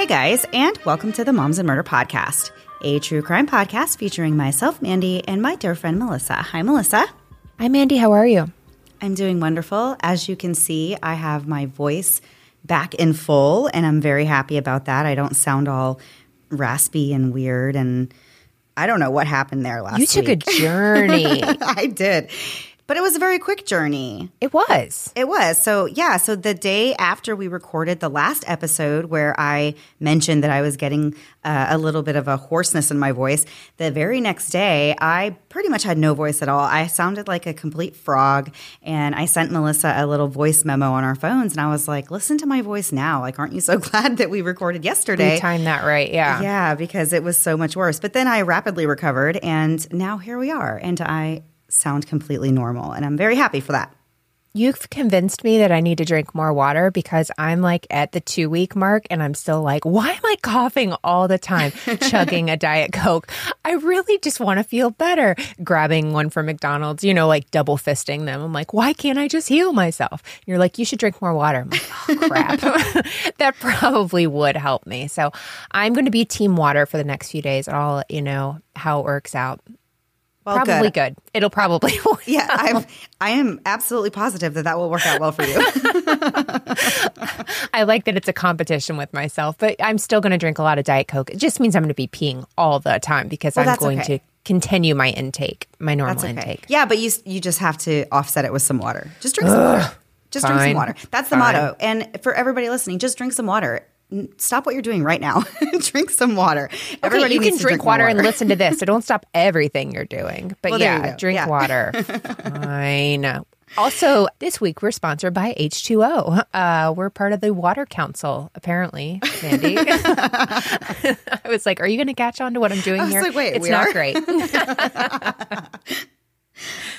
Hey guys, and welcome to the Moms and Murder Podcast, a true crime podcast featuring myself, Mandy, and my dear friend Melissa. Hi, Melissa. Hi, Mandy. How are you? I'm doing wonderful. As you can see, I have my voice back in full, and I'm very happy about that. I don't sound all raspy and weird, and I don't know what happened there last You took week. a journey. I did. But it was a very quick journey. it was. It was. So, yeah. So, the day after we recorded the last episode where I mentioned that I was getting uh, a little bit of a hoarseness in my voice, the very next day, I pretty much had no voice at all. I sounded like a complete frog. And I sent Melissa a little voice memo on our phones. And I was like, listen to my voice now. Like, aren't you so glad that we recorded yesterday? We timed that right. Yeah. Yeah, because it was so much worse. But then I rapidly recovered, and now here we are. And I sound completely normal. And I'm very happy for that. You've convinced me that I need to drink more water because I'm like at the two week mark and I'm still like, why am I coughing all the time? Chugging a Diet Coke. I really just want to feel better. Grabbing one from McDonald's, you know, like double fisting them. I'm like, why can't I just heal myself? You're like, you should drink more water. I'm like, oh, crap. that probably would help me. So I'm going to be team water for the next few days and I'll let you know how it works out. Well, probably good. good. It'll probably work Yeah, I'm, I am absolutely positive that that will work out well for you. I like that it's a competition with myself, but I'm still going to drink a lot of Diet Coke. It just means I'm going to be peeing all the time because Well, I'm going okay. to continue my intake, my normal okay. intake. Yeah, but you you just have to offset it with some water. Just drink some water. Just drink some water. That's the Fine. motto. And for everybody listening, just drink some water. Stop what you're doing right now. drink some water. Okay, Everybody you can needs to drink more water, and listen to this. So don't stop everything you're doing. But Well, yeah, drink Yeah. water. Fine. Also, this week we're sponsored by H2O. Uh, we're part of the Water Council, apparently, Mandy. I was like, are you going to catch on to what I'm doing I was here? like, wait, it's we not are? great.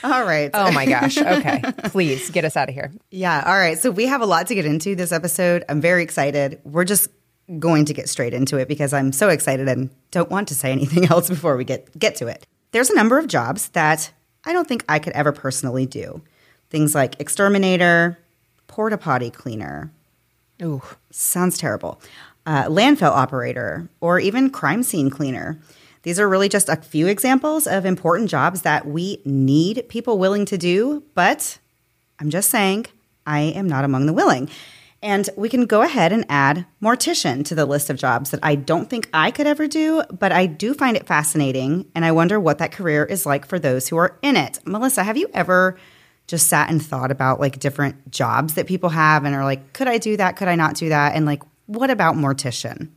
All right. oh my gosh. Okay. Please get us out of here. Yeah. All right. So we have a lot to get into this episode. I'm very excited. We're just going to get straight into it because I'm so excited and don't want to say anything else before we get get to it. There's a number of jobs that I don't think I could ever personally do. Things like exterminator, porta potty cleaner. Ooh. Sounds terrible. Uh, landfill operator, or even crime scene cleaner. These are really just a few examples of important jobs that we need people willing to do, but I'm just saying, I am not among the willing. And we can go ahead and add mortician to the list of jobs that I don't think I could ever do, but I do find it fascinating. And I wonder what that career is like for those who are in it. Melissa, have you ever just sat and thought about like different jobs that people have and are like, could I do that? Could I not do that? And like, what about mortician?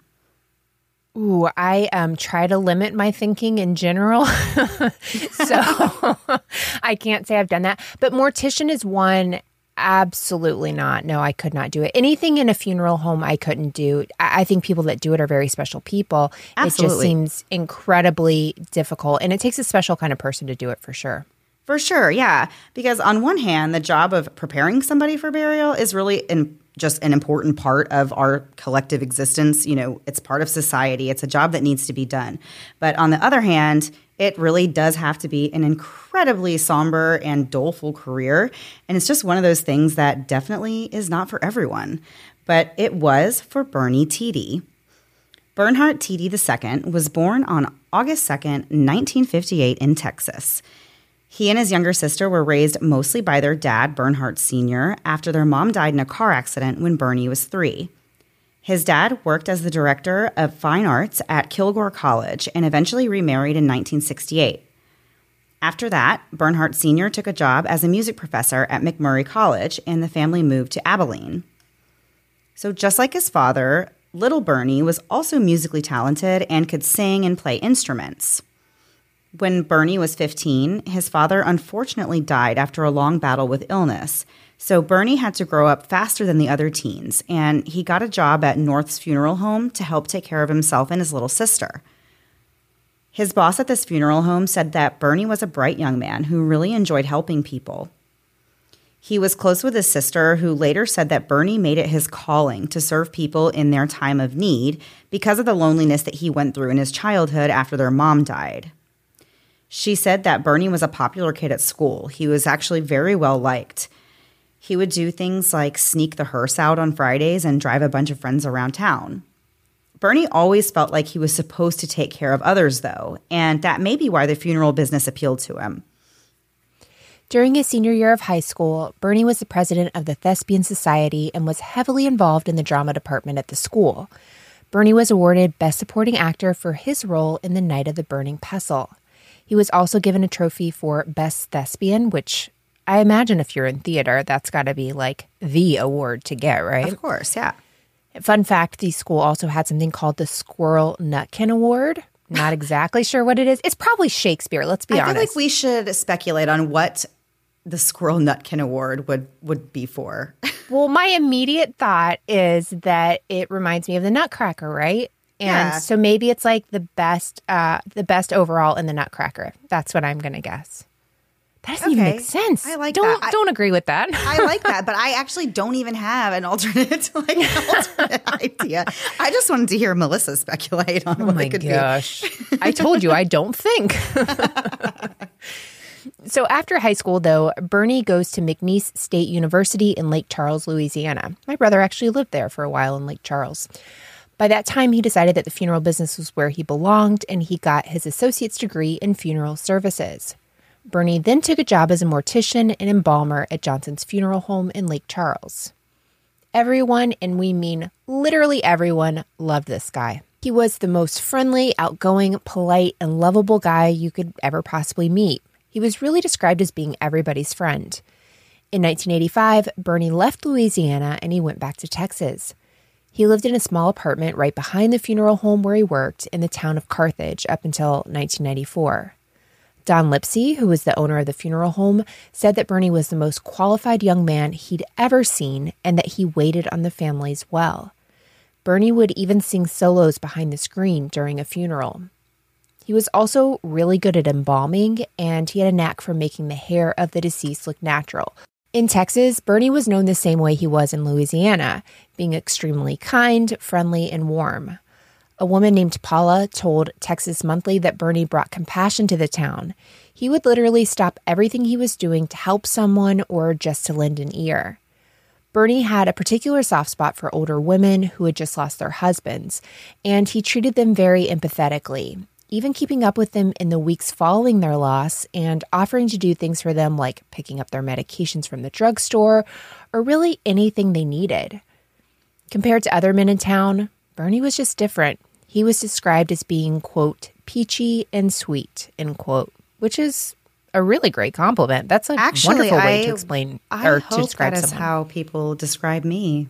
Ooh, I um, try to limit my thinking in general. so I can't say I've done that. But mortician is one Absolutely not. No, I could not do it. Anything in a funeral home, I couldn't do. I think people that do it are very special people. Absolutely. It just seems incredibly difficult. And it takes a special kind of person to do it for sure. For sure, yeah. Because on one hand, the job of preparing somebody for burial is really in, just an important part of our collective existence. You know, it's part of society, it's a job that needs to be done. But on the other hand, it really does have to be an incredibly somber and doleful career. And it's just one of those things that definitely is not for everyone. But it was for Bernie Tiede. Bernhardt Tiede II was born on August 2nd, 1958, in Texas. He and his younger sister were raised mostly by their dad, Bernhardt Sr., after their mom died in a car accident when Bernie was three. His dad worked as the director of fine arts at Kilgore College and eventually remarried in 1968. After that, Bernhardt Sr. took a job as a music professor at McMurry College and the family moved to Abilene. So, just like his father, little Bernie was also musically talented and could sing and play instruments. When Bernie was 15, his father unfortunately died after a long battle with illness, so Bernie had to grow up faster than the other teens, and he got a job at North's funeral home to help take care of himself and his little sister. His boss at this funeral home said that Bernie was a bright young man who really enjoyed helping people. He was close with his sister, who later said that Bernie made it his calling to serve people in their time of need because of the loneliness that he went through in his childhood after their mom died. She said that Bernie was a popular kid at school. He was actually very well liked. He would do things like sneak the hearse out on Fridays and drive a bunch of friends around town. Bernie always felt like he was supposed to take care of others, though, and that may be why the funeral business appealed to him. During his senior year of high school, Bernie was the president of the Thespian Society and was heavily involved in the drama department at the school. Bernie was awarded Best Supporting Actor for his role in The Knight of the Burning Pestle. He was also given a trophy for Best Thespian, which I imagine if you're in theater, that's got to be like the award to get, right? Of course, yeah. Fun fact the school also had something called the Squirrel Nutkin Award. Not exactly sure what it is. It's probably Shakespeare, let's be I honest. I feel like we should speculate on what the Squirrel Nutkin Award would, would be for. well, my immediate thought is that it reminds me of the Nutcracker, right? And yeah. so maybe it's like the best uh the best overall in the Nutcracker. That's what I'm going to guess. That doesn't okay. even make sense. I like don't, that. don't agree with that. I like that, but I actually don't even have an alternate like alternate idea. I just wanted to hear Melissa speculate on oh what it could gosh. be. I told you I don't think. so after high school, though, Bernie goes to McNeese State University in Lake Charles, Louisiana. My brother actually lived there for a while in Lake Charles. By that time, he decided that the funeral business was where he belonged, and he got his associate's degree in funeral services. Bernie then took a job as a mortician and embalmer at Johnson's funeral home in Lake Charles. Everyone, and we mean literally everyone, loved this guy. He was the most friendly, outgoing, polite, and lovable guy you could ever possibly meet. He was really described as being everybody's friend. In 1985, Bernie left Louisiana and he went back to Texas. He lived in a small apartment right behind the funeral home where he worked in the town of Carthage up until 1994. Don Lipsey, who was the owner of the funeral home, said that Bernie was the most qualified young man he'd ever seen and that he waited on the families well. Bernie would even sing solos behind the screen during a funeral. He was also really good at embalming, and he had a knack for making the hair of the deceased look natural. In Texas, Bernie was known the same way he was in Louisiana, being extremely kind, friendly, and warm. A woman named Paula told Texas Monthly that Bernie brought compassion to the town. He would literally stop everything he was doing to help someone or just to lend an ear. Bernie had a particular soft spot for older women who had just lost their husbands, and he treated them very empathetically. Even keeping up with them in the weeks following their loss and offering to do things for them like picking up their medications from the drugstore or really anything they needed. Compared to other men in town, Bernie was just different. He was described as being, quote, peachy and sweet, end quote, which is a really great compliment. That's a Actually, wonderful way I- to explain I or to describe that is someone. how people describe me.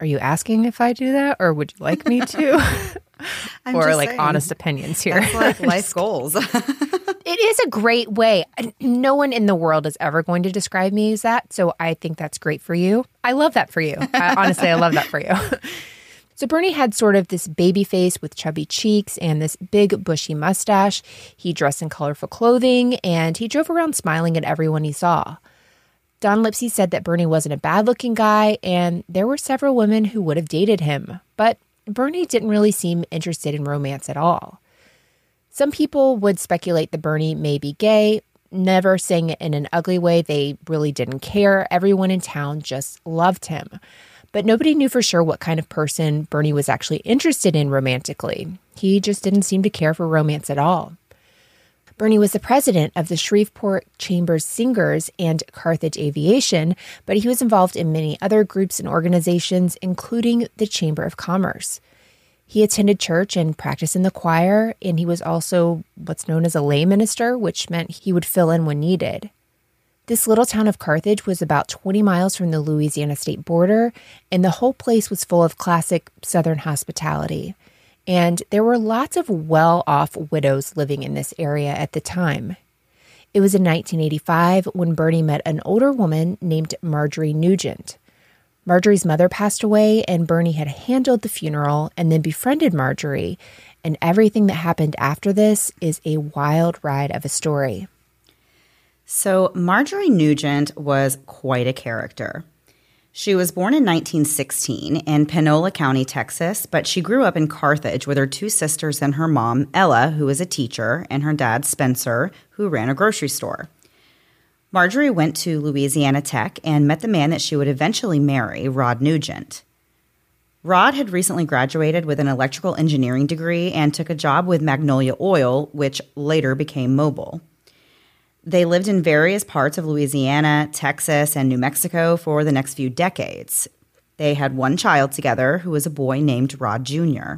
Are you asking if I do that, or would you like me to? I'm or just like saying. honest opinions here. Like life goals. It is a great way. No one in the world is ever going to describe me as that. So I think that's great for you. I love that for you. I, honestly, I love that for you. So Bernie had sort of this baby face with chubby cheeks and this big bushy mustache. He dressed in colorful clothing and he drove around smiling at everyone he saw. Don Lipsey said that Bernie wasn't a bad looking guy and there were several women who would have dated him, but Bernie didn't really seem interested in romance at all. Some people would speculate that Bernie may be gay, never saying it in an ugly way. They really didn't care. Everyone in town just loved him. But nobody knew for sure what kind of person Bernie was actually interested in romantically. He just didn't seem to care for romance at all. Bernie was the president of the Shreveport Chambers Singers and Carthage Aviation, but he was involved in many other groups and organizations, including the Chamber of Commerce. He attended church and practiced in the choir, and he was also what's known as a lay minister, which meant he would fill in when needed. This little town of Carthage was about 20 miles from the Louisiana state border, and the whole place was full of classic Southern hospitality. And there were lots of well off widows living in this area at the time. It was in 1985 when Bernie met an older woman named Marjorie Nugent. Marjorie's mother passed away, and Bernie had handled the funeral and then befriended Marjorie. And everything that happened after this is a wild ride of a story. So, Marjorie Nugent was quite a character. She was born in 1916 in Panola County, Texas, but she grew up in Carthage with her two sisters and her mom, Ella, who was a teacher, and her dad, Spencer, who ran a grocery store. Marjorie went to Louisiana Tech and met the man that she would eventually marry, Rod Nugent. Rod had recently graduated with an electrical engineering degree and took a job with Magnolia Oil, which later became Mobil. They lived in various parts of Louisiana, Texas, and New Mexico for the next few decades. They had one child together who was a boy named Rod Jr.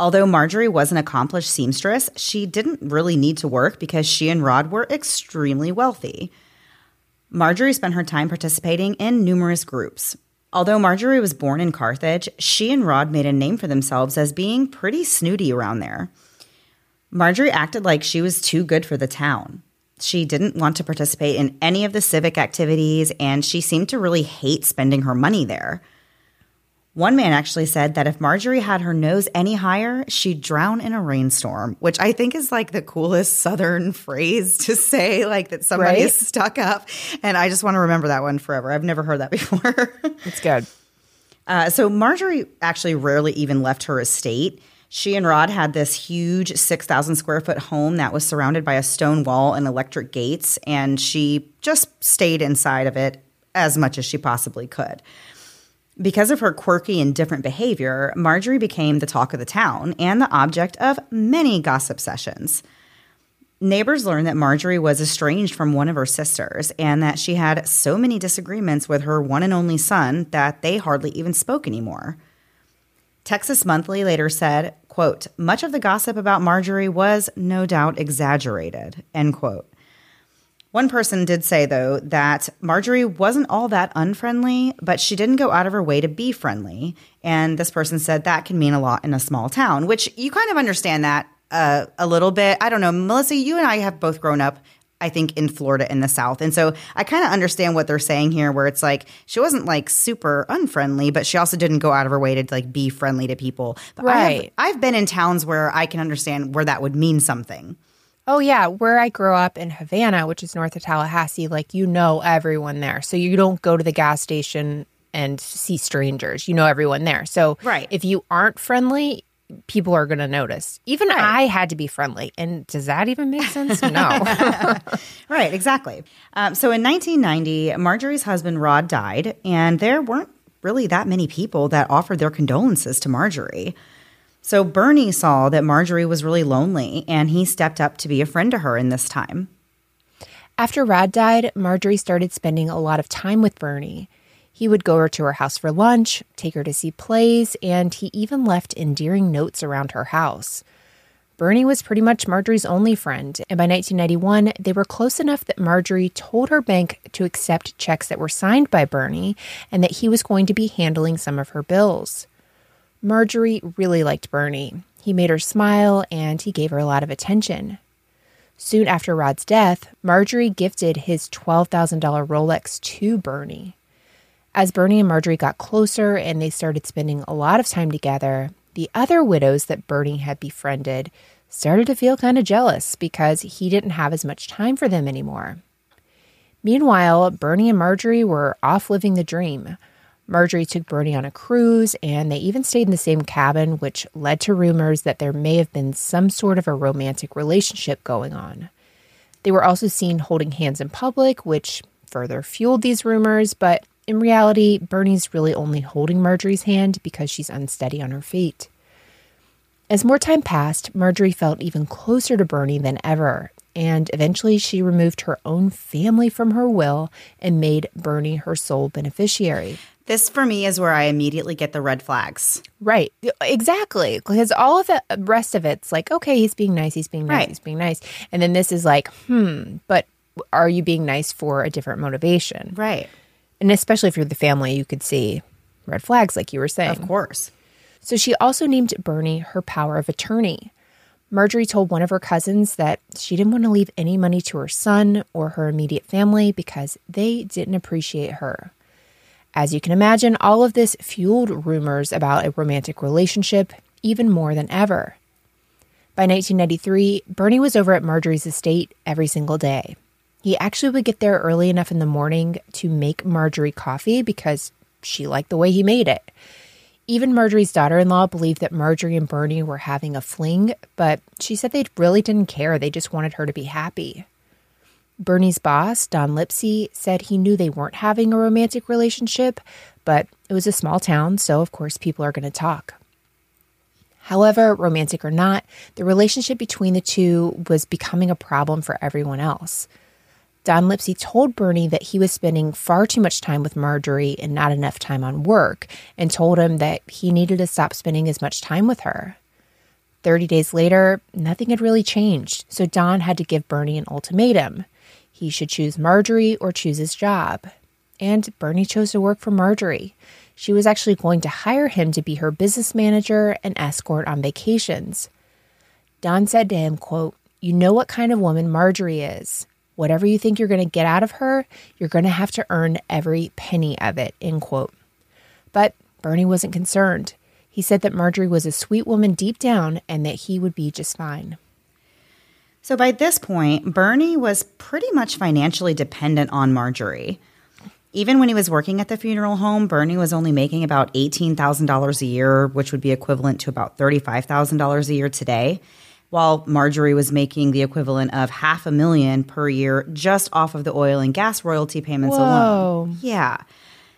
Although Marjorie was an accomplished seamstress, she didn't really need to work because she and Rod were extremely wealthy. Marjorie spent her time participating in numerous groups. Although Marjorie was born in Carthage, she and Rod made a name for themselves as being pretty snooty around there. Marjorie acted like she was too good for the town. She didn't want to participate in any of the civic activities, and she seemed to really hate spending her money there. One man actually said that if Marjorie had her nose any higher, she'd drown in a rainstorm, which I think is like the coolest Southern phrase to say, like that somebody Right? is stuck up. And I just want to remember that one forever. I've never heard that before. It's good. Uh, so Marjorie actually rarely even left her estate. She and Rod had this huge 6,000 square foot home that was surrounded by a stone wall and electric gates, and she just stayed inside of it as much as she possibly could. Because of her quirky and different behavior, Marjorie became the talk of the town and the object of many gossip sessions. Neighbors learned that Marjorie was estranged from one of her sisters and that she had so many disagreements with her one and only son that they hardly even spoke anymore. Texas Monthly later said, quote, much of the gossip about Marjorie was no doubt exaggerated, end quote. One person did say, though, that Marjorie wasn't all that unfriendly, but she didn't go out of her way to be friendly. And this person said that can mean a lot in a small town, which you kind of understand that uh, a little bit. I don't know. Melissa, you and I have both grown up, I think, in Florida in the South. And so I kind of understand what they're saying here, where it's like she wasn't like super unfriendly, but she also didn't go out of her way to like be friendly to people. But I have- Right. I've been in towns where I can understand where that would mean something. Oh, yeah. Where I grew up in Havana, which is north of Tallahassee, like you know everyone there. So you don't go to the gas station and see strangers. You know everyone there. So Right. if you aren't friendly, people are going to notice. Even I had to be friendly. And does that even make sense? No. Right, exactly. Um, so in 1990, Marjorie's husband Rod died, and there weren't really that many people that offered their condolences to Marjorie. So Bernie saw that Marjorie was really lonely and he stepped up to be a friend to her in this time. After Rod died, Marjorie started spending a lot of time with Bernie. He would go to her house for lunch, take her to see plays, and he even left endearing notes around her house. Bernie was pretty much Marjorie's only friend, and by 1991, they were close enough that Marjorie told her bank to accept checks that were signed by Bernie and that he was going to be handling some of her bills. Marjorie really liked Bernie. He made her smile and he gave her a lot of attention. Soon after Rod's death, Marjorie gifted his $12,000 Rolex to Bernie. As Bernie and Marjorie got closer and they started spending a lot of time together, the other widows that Bernie had befriended started to feel kind of jealous because he didn't have as much time for them anymore. Meanwhile, Bernie and Marjorie were off living the dream. Marjorie took Bernie on a cruise, and they even stayed in the same cabin, which led to rumors that there may have been some sort of a romantic relationship going on. They were also seen holding hands in public, which further fueled these rumors, but in reality, Bernie's really only holding Marjorie's hand because she's unsteady on her feet. As more time passed, Marjorie felt even closer to Bernie than ever, and eventually she removed her own family from her will and made Bernie her sole beneficiary. This for me is where I immediately get the red flags. Right. Exactly. Because all of the rest of it's like, okay, he's being nice, he's being nice, right. he's being nice. And then this is like, hmm, but are you being nice for a different motivation? Right. And especially if you're the family, you could see red flags, like you were saying. Of course. So she also named Bernie her power of attorney. Marjorie told one of her cousins that she didn't want to leave any money to her son or her immediate family because they didn't appreciate her. As you can imagine, all of this fueled rumors about a romantic relationship even more than ever. By 1993, Bernie was over at Marjorie's estate every single day. He actually would get there early enough in the morning to make Marjorie coffee because she liked the way he made it. Even Marjorie's daughter in law believed that Marjorie and Bernie were having a fling, but she said they really didn't care. They just wanted her to be happy. Bernie's boss, Don Lipsey, said he knew they weren't having a romantic relationship, but it was a small town, so of course people are going to talk. However, romantic or not, the relationship between the two was becoming a problem for everyone else. Don Lipsey told Bernie that he was spending far too much time with Marjorie and not enough time on work, and told him that he needed to stop spending as much time with her. 30 days later, nothing had really changed, so Don had to give Bernie an ultimatum. He should choose Marjorie or choose his job. And Bernie chose to work for Marjorie. She was actually going to hire him to be her business manager and escort on vacations. Don said to him, quote, You know what kind of woman Marjorie is. Whatever you think you're going to get out of her, you're going to have to earn every penny of it, end quote. But Bernie wasn't concerned. He said that Marjorie was a sweet woman deep down and that he would be just fine. So by this point, Bernie was pretty much financially dependent on Marjorie. Even when he was working at the funeral home, Bernie was only making about $18,000 a year, which would be equivalent to about $35,000 a year today while Marjorie was making the equivalent of half a million per year just off of the oil and gas royalty payments Whoa. alone. Yeah.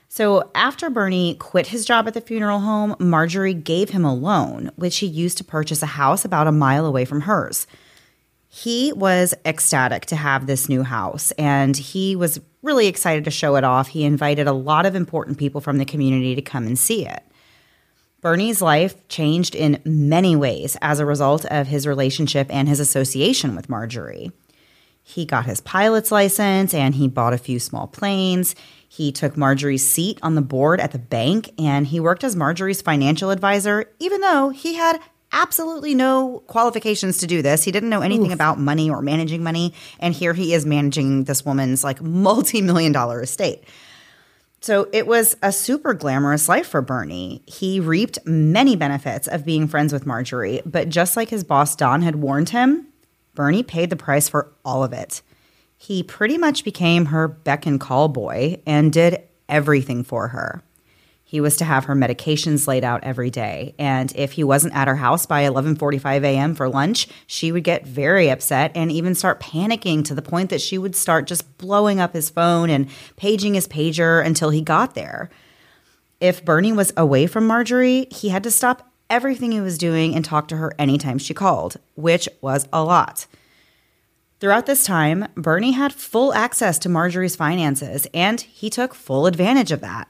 So after Bernie quit his job at the funeral home, Marjorie gave him a loan, which he used to purchase a house about a mile away from hers. He was ecstatic to have this new house and he was really excited to show it off. He invited a lot of important people from the community to come and see it. Bernie's life changed in many ways as a result of his relationship and his association with Marjorie. He got his pilot's license and he bought a few small planes. He took Marjorie's seat on the board at the bank and he worked as Marjorie's financial advisor, even though he had absolutely no qualifications to do this. He didn't know anything Oof. about money or managing money. And here he is managing this woman's like multi million dollar estate. So it was a super glamorous life for Bernie. He reaped many benefits of being friends with Marjorie, but just like his boss Don had warned him, Bernie paid the price for all of it. He pretty much became her beck and call boy and did everything for her. He was to have her medications laid out every day, and if he wasn't at her house by 11:45 a.m. for lunch, she would get very upset and even start panicking to the point that she would start just blowing up his phone and paging his pager until he got there. If Bernie was away from Marjorie, he had to stop everything he was doing and talk to her anytime she called, which was a lot. Throughout this time, Bernie had full access to Marjorie's finances, and he took full advantage of that.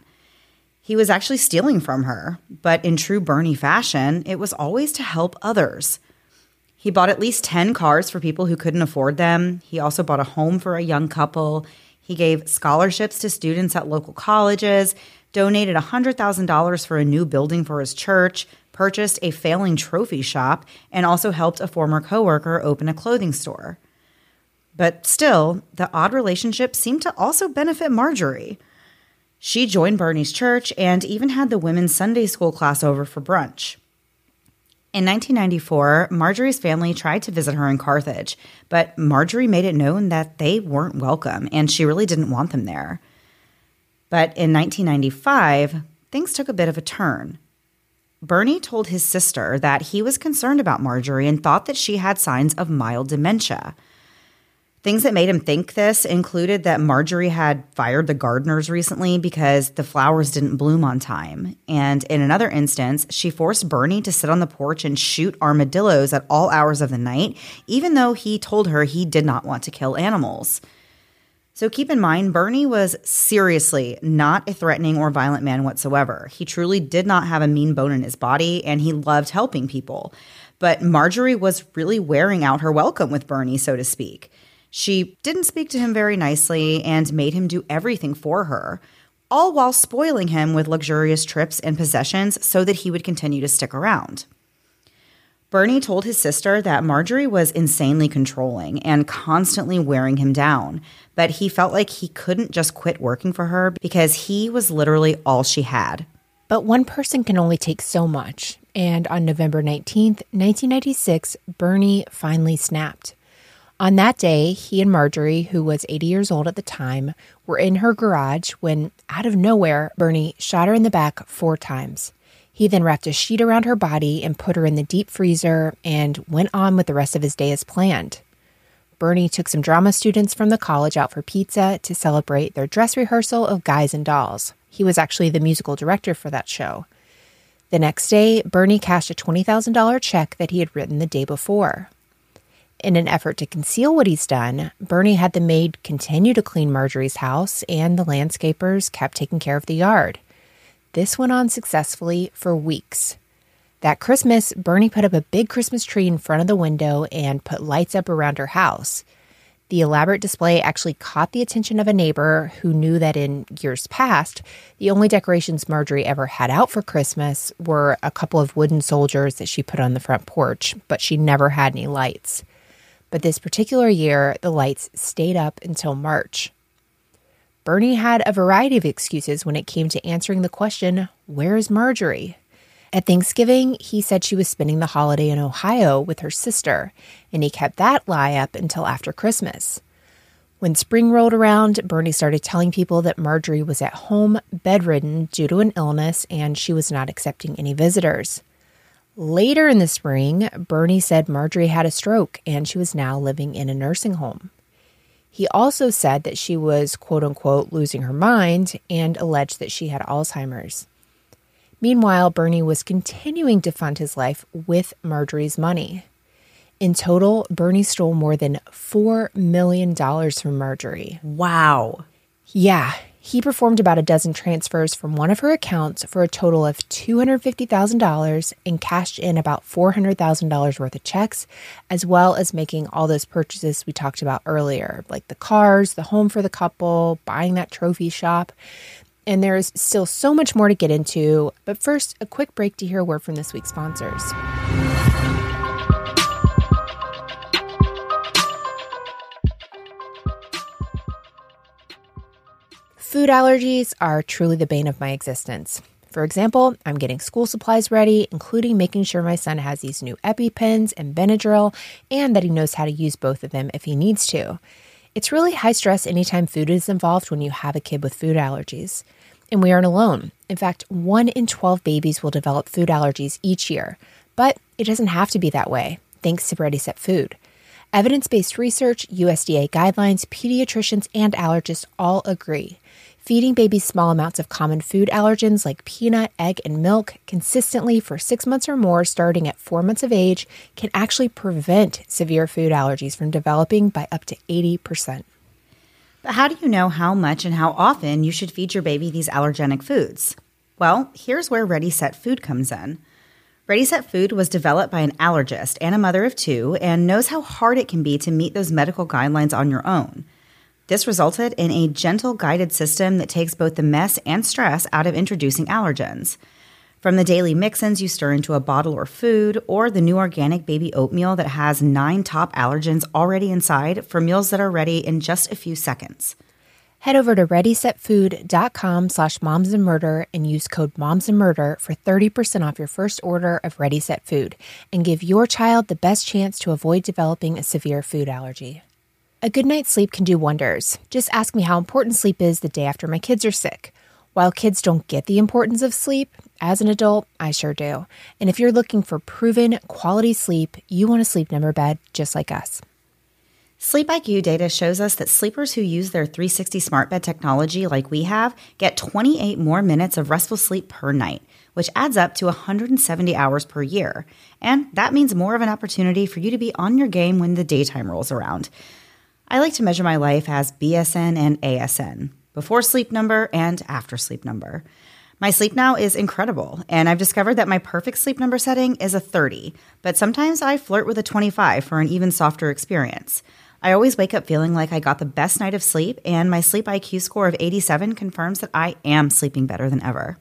He was actually stealing from her, but in true Bernie fashion, it was always to help others. He bought at least 10 cars for people who couldn't afford them. He also bought a home for a young couple. He gave scholarships to students at local colleges, donated $100,000 for a new building for his church, purchased a failing trophy shop, and also helped a former coworker open a clothing store. But still, the odd relationship seemed to also benefit Marjorie. She joined Bernie's church and even had the women's Sunday school class over for brunch. In 1994, Marjorie's family tried to visit her in Carthage, but Marjorie made it known that they weren't welcome and she really didn't want them there. But in 1995, things took a bit of a turn. Bernie told his sister that he was concerned about Marjorie and thought that she had signs of mild dementia. Things that made him think this included that Marjorie had fired the gardeners recently because the flowers didn't bloom on time. And in another instance, she forced Bernie to sit on the porch and shoot armadillos at all hours of the night, even though he told her he did not want to kill animals. So keep in mind, Bernie was seriously not a threatening or violent man whatsoever. He truly did not have a mean bone in his body, and he loved helping people. But Marjorie was really wearing out her welcome with Bernie, so to speak. She didn't speak to him very nicely and made him do everything for her, all while spoiling him with luxurious trips and possessions so that he would continue to stick around. Bernie told his sister that Marjorie was insanely controlling and constantly wearing him down, but he felt like he couldn't just quit working for her because he was literally all she had. But one person can only take so much, and on November 19th, 1996, Bernie finally snapped. On that day, he and Marjorie, who was 80 years old at the time, were in her garage when, out of nowhere, Bernie shot her in the back four times. He then wrapped a sheet around her body and put her in the deep freezer and went on with the rest of his day as planned. Bernie took some drama students from the college out for pizza to celebrate their dress rehearsal of Guys and Dolls. He was actually the musical director for that show. The next day, Bernie cashed a $20,000 check that he had written the day before. In an effort to conceal what he's done, Bernie had the maid continue to clean Marjorie's house, and the landscapers kept taking care of the yard. This went on successfully for weeks. That Christmas, Bernie put up a big Christmas tree in front of the window and put lights up around her house. The elaborate display actually caught the attention of a neighbor who knew that in years past, the only decorations Marjorie ever had out for Christmas were a couple of wooden soldiers that she put on the front porch, but she never had any lights. But this particular year, the lights stayed up until March. Bernie had a variety of excuses when it came to answering the question, Where's Marjorie? At Thanksgiving, he said she was spending the holiday in Ohio with her sister, and he kept that lie up until after Christmas. When spring rolled around, Bernie started telling people that Marjorie was at home bedridden due to an illness and she was not accepting any visitors. Later in the spring, Bernie said Marjorie had a stroke and she was now living in a nursing home. He also said that she was, quote unquote, losing her mind and alleged that she had Alzheimer's. Meanwhile, Bernie was continuing to fund his life with Marjorie's money. In total, Bernie stole more than $4 million from Marjorie. Wow. Yeah, he performed about a dozen transfers from one of her accounts for a total of $250,000 and cashed in about $400,000 worth of checks, as well as making all those purchases we talked about earlier, like the cars, the home for the couple, buying that trophy shop. And there's still so much more to get into, but first, a quick break to hear a word from this week's sponsors. Food allergies are truly the bane of my existence. For example, I'm getting school supplies ready, including making sure my son has these new EpiPens and Benadryl, and that he knows how to use both of them if he needs to. It's really high stress anytime food is involved when you have a kid with food allergies. And we aren't alone. In fact, 1 in 12 babies will develop food allergies each year. But it doesn't have to be that way, thanks to Ready Set Food. Evidence based research, USDA guidelines, pediatricians, and allergists all agree. Feeding babies small amounts of common food allergens like peanut, egg, and milk consistently for six months or more, starting at four months of age, can actually prevent severe food allergies from developing by up to 80%. But how do you know how much and how often you should feed your baby these allergenic foods? Well, here's where Ready Set Food comes in. Ready Set Food was developed by an allergist and a mother of two and knows how hard it can be to meet those medical guidelines on your own. This resulted in a gentle guided system that takes both the mess and stress out of introducing allergens. From the daily mix-ins you stir into a bottle or food, or the new organic baby oatmeal that has nine top allergens already inside for meals that are ready in just a few seconds. Head over to readysetfood.com slash momsandmurder and murder and use code momsandmurder for 30% off your first order of Ready Set Food and give your child the best chance to avoid developing a severe food allergy. A good night's sleep can do wonders. Just ask me how important sleep is the day after my kids are sick. While kids don't get the importance of sleep, as an adult, I sure do. And if you're looking for proven quality sleep, you want a sleep number bed just like us. Sleep IQ data shows us that sleepers who use their 360 smart bed technology like we have get 28 more minutes of restful sleep per night, which adds up to 170 hours per year. And that means more of an opportunity for you to be on your game when the daytime rolls around. I like to measure my life as BSN and ASN, before sleep number and after sleep number. My sleep now is incredible, and I've discovered that my perfect sleep number setting is a 30, but sometimes I flirt with a 25 for an even softer experience. I always wake up feeling like I got the best night of sleep, and my sleep IQ score of 87 confirms that I am sleeping better than ever.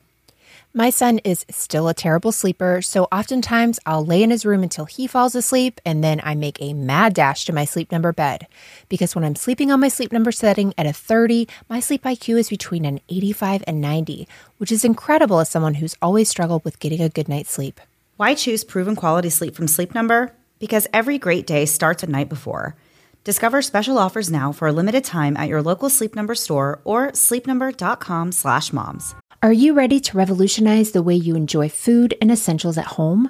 My son is still a terrible sleeper, so oftentimes I'll lay in his room until he falls asleep and then I make a mad dash to my sleep number bed. Because when I'm sleeping on my sleep number setting at a 30, my sleep IQ is between an 85 and 90, which is incredible as someone who's always struggled with getting a good night's sleep. Why choose proven quality sleep from Sleep Number? Because every great day starts a night before. Discover special offers now for a limited time at your local Sleep Number store or sleepnumber.com/moms. Are you ready to revolutionize the way you enjoy food and essentials at home?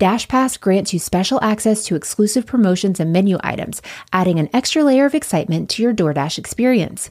Dash Pass grants you special access to exclusive promotions and menu items, adding an extra layer of excitement to your DoorDash experience.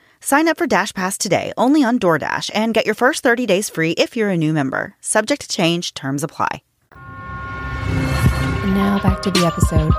Sign up for Dash Pass today only on DoorDash and get your first 30 days free if you're a new member. Subject to change, terms apply. Now back to the episode.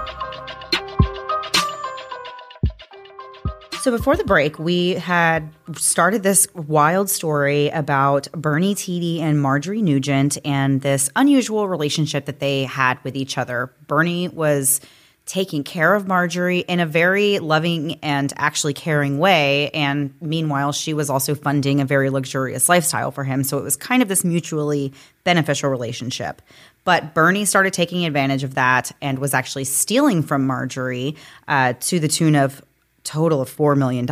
So before the break, we had started this wild story about Bernie Tiede and Marjorie Nugent and this unusual relationship that they had with each other. Bernie was taking care of Marjorie in a very loving and actually caring way. And meanwhile, she was also funding a very luxurious lifestyle for him. So it was kind of this mutually beneficial relationship. But Bernie started taking advantage of that and was actually stealing from Marjorie uh, to the tune of total of $4 million.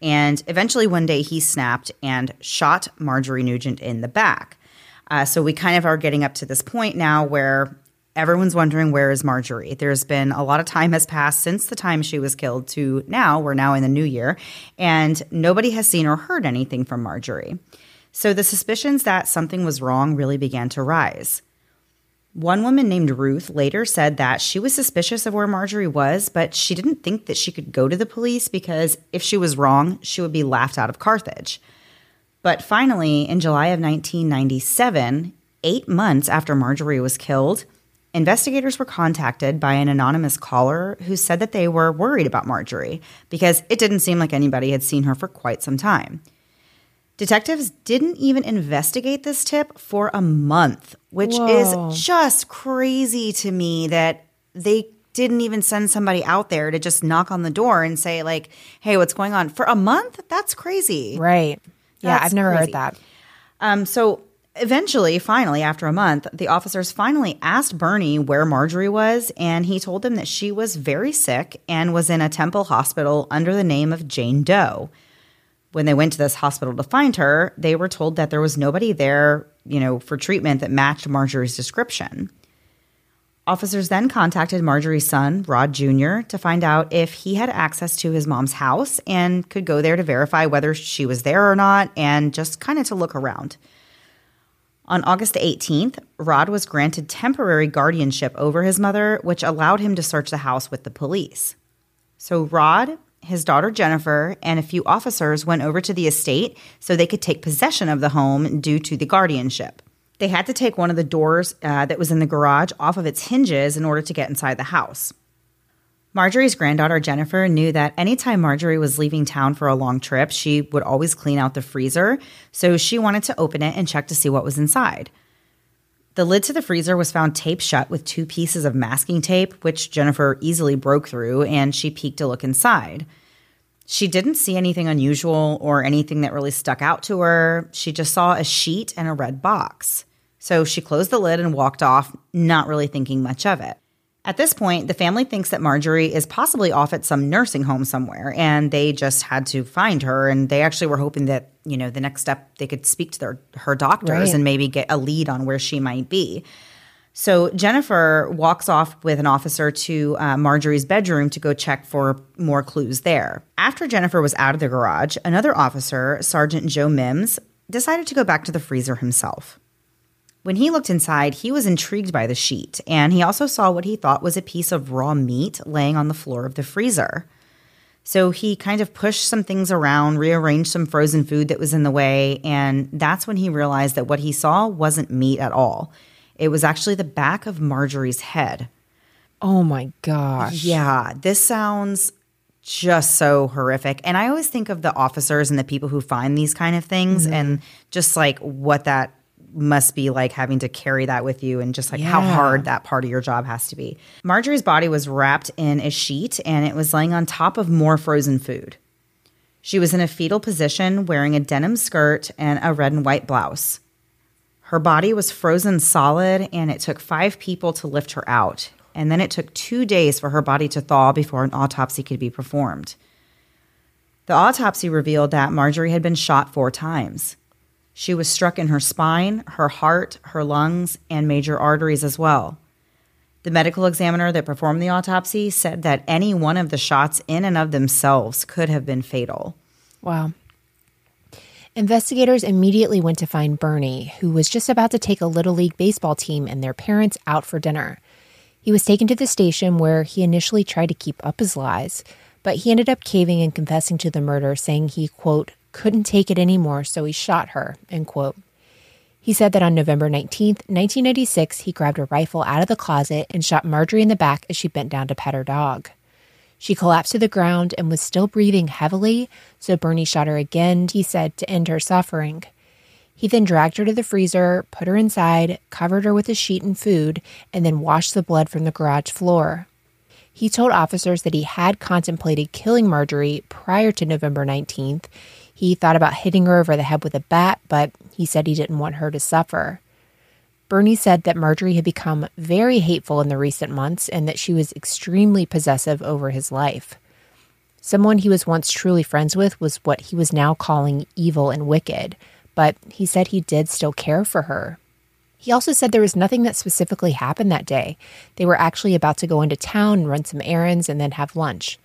And eventually one day he snapped and shot Marjorie Nugent in the back. Uh, so we kind of are getting up to this point now where everyone's wondering where is Marjorie. There's been a lot of time has passed since the time she was killed to now. We're now in the new year, and nobody has seen or heard anything from Marjorie. So the suspicions that something was wrong really began to rise. One woman named Ruth later said that she was suspicious of where Marjorie was, but she didn't think that she could go to the police because if she was wrong, she would be laughed out of Carthage. But finally, in July of 1997, eight months after Marjorie was killed, investigators were contacted by an anonymous caller who said that they were worried about Marjorie because it didn't seem like anybody had seen her for quite some time. Detectives didn't even investigate this tip for a month, which Whoa. is just crazy to me that they didn't even send somebody out there to just knock on the door and say like, "Hey, what's going on?" For a month? That's crazy. Right. Yeah, I've never crazy. heard that. Um, so eventually, finally, after a month, the officers finally asked Bernie where Marjorie was, and he told them that she was very sick and was in a temple hospital under the name of Jane Doe. When they went to this hospital to find her, they were told that there was nobody there, you know, for treatment that matched Marjorie's description. Officers then contacted Marjorie's son, Rod Jr., to find out if he had access to his mom's house and could go there to verify whether she was there or not and just kind of to look around. On August 18th, Rod was granted temporary guardianship over his mother, which allowed him to search the house with the police. So, Rod, his daughter Jennifer, and a few officers went over to the estate so they could take possession of the home due to the guardianship. They had to take one of the doors uh, that was in the garage off of its hinges in order to get inside the house. Marjorie's granddaughter Jennifer knew that anytime Marjorie was leaving town for a long trip, she would always clean out the freezer, so she wanted to open it and check to see what was inside. The lid to the freezer was found taped shut with two pieces of masking tape, which Jennifer easily broke through, and she peeked to look inside. She didn't see anything unusual or anything that really stuck out to her. She just saw a sheet and a red box. So she closed the lid and walked off, not really thinking much of it. At this point, the family thinks that Marjorie is possibly off at some nursing home somewhere, and they just had to find her. And they actually were hoping that, you know, the next step they could speak to their, her doctors Right. and maybe get a lead on where she might be. So Jennifer walks off with an officer to uh, Marjorie's bedroom to go check for more clues there. After Jennifer was out of the garage, another officer, Sergeant Joe Mims, decided to go back to the freezer himself. When he looked inside, he was intrigued by the sheet, and he also saw what he thought was a piece of raw meat laying on the floor of the freezer. So he kind of pushed some things around, rearranged some frozen food that was in the way, and that's when he realized that what he saw wasn't meat at all. It was actually the back of Marjorie's head. Oh my gosh. Yeah, this sounds just so horrific. And I always think of the officers and the people who find these kind of things mm-hmm. and just like what that must be like having to carry that with you and just like how hard that part of your job has to be. Marjorie's body was wrapped in a sheet and it was laying on top of more frozen food. She was in a fetal position wearing a denim skirt and a red and white blouse. Her body was frozen solid, and it took five people to lift her out. And then it took two days for her body to thaw before an autopsy could be performed. The autopsy revealed that Marjorie had been shot four times. She was struck in her spine, her heart, her lungs, and major arteries as well. The medical examiner that performed the autopsy said that any one of the shots in and of themselves could have been fatal. Wow. Investigators immediately went to find Bernie, who was just about to take a Little League baseball team and their parents out for dinner. He was taken to the station where he initially tried to keep up his lies, but he ended up caving and confessing to the murder, saying he, quote, couldn't take it anymore, so he shot her, end quote. He said that on November 19th, 1996, he grabbed a rifle out of the closet and shot Marjorie in the back as she bent down to pet her dog. She collapsed to the ground and was still breathing heavily, so Bernie shot her again, he said, to end her suffering. He then dragged her to the freezer, put her inside, covered her with a sheet and food, and then washed the blood from the garage floor. He told officers that he had contemplated killing Marjorie prior to November 19th. He thought about hitting her over the head with a bat, but he said he didn't want her to suffer. Bernie said that Marjorie had become very hateful in the recent months and that she was extremely possessive over his life. Someone he was once truly friends with was what he was now calling evil and wicked, but he said he did still care for her. He also said there was nothing that specifically happened that day. They were actually about to go into town and run some errands and then have lunch.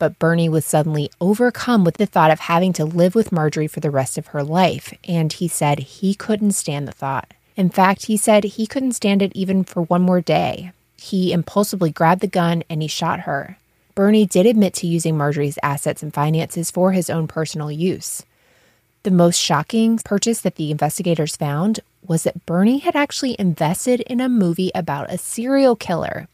But Bernie was suddenly overcome with the thought of having to live with Marjorie for the rest of her life, and he said he couldn't stand the thought. In fact, he said he couldn't stand it even for one more day. He impulsively grabbed the gun and he shot her. Bernie did admit to using Marjorie's assets and finances for his own personal use. The most shocking purchase that the investigators found was that Bernie had actually invested in a movie about a serial killer.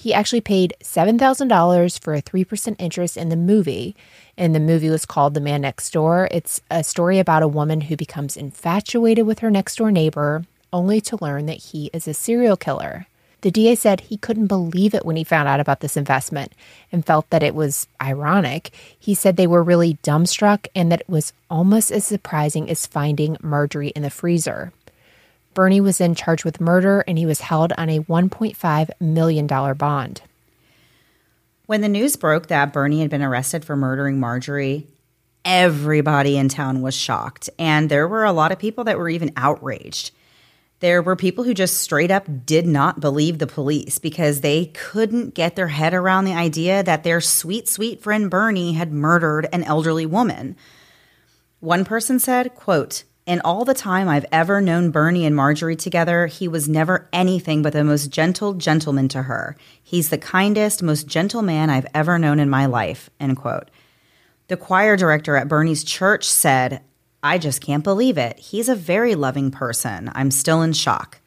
He actually paid $7,000 for a 3% interest in the movie. And the movie was called The Man Next Door. It's a story about a woman who becomes infatuated with her next door neighbor, only to learn that he is a serial killer. The DA said he couldn't believe it when he found out about this investment and felt that it was ironic. He said they were really dumbstruck and that it was almost as surprising as finding Marjorie in the freezer. Bernie was then charged with murder and he was held on a $1.5 million bond. When the news broke that Bernie had been arrested for murdering Marjorie, everybody in town was shocked. And there were a lot of people that were even outraged. There were people who just straight up did not believe the police because they couldn't get their head around the idea that their sweet, sweet friend Bernie had murdered an elderly woman. One person said, quote, in all the time I've ever known Bernie and Marjorie together, he was never anything but the most gentle gentleman to her. He's the kindest, most gentle man I've ever known in my life. End quote. The choir director at Bernie's church said, I just can't believe it. He's a very loving person. I'm still in shock.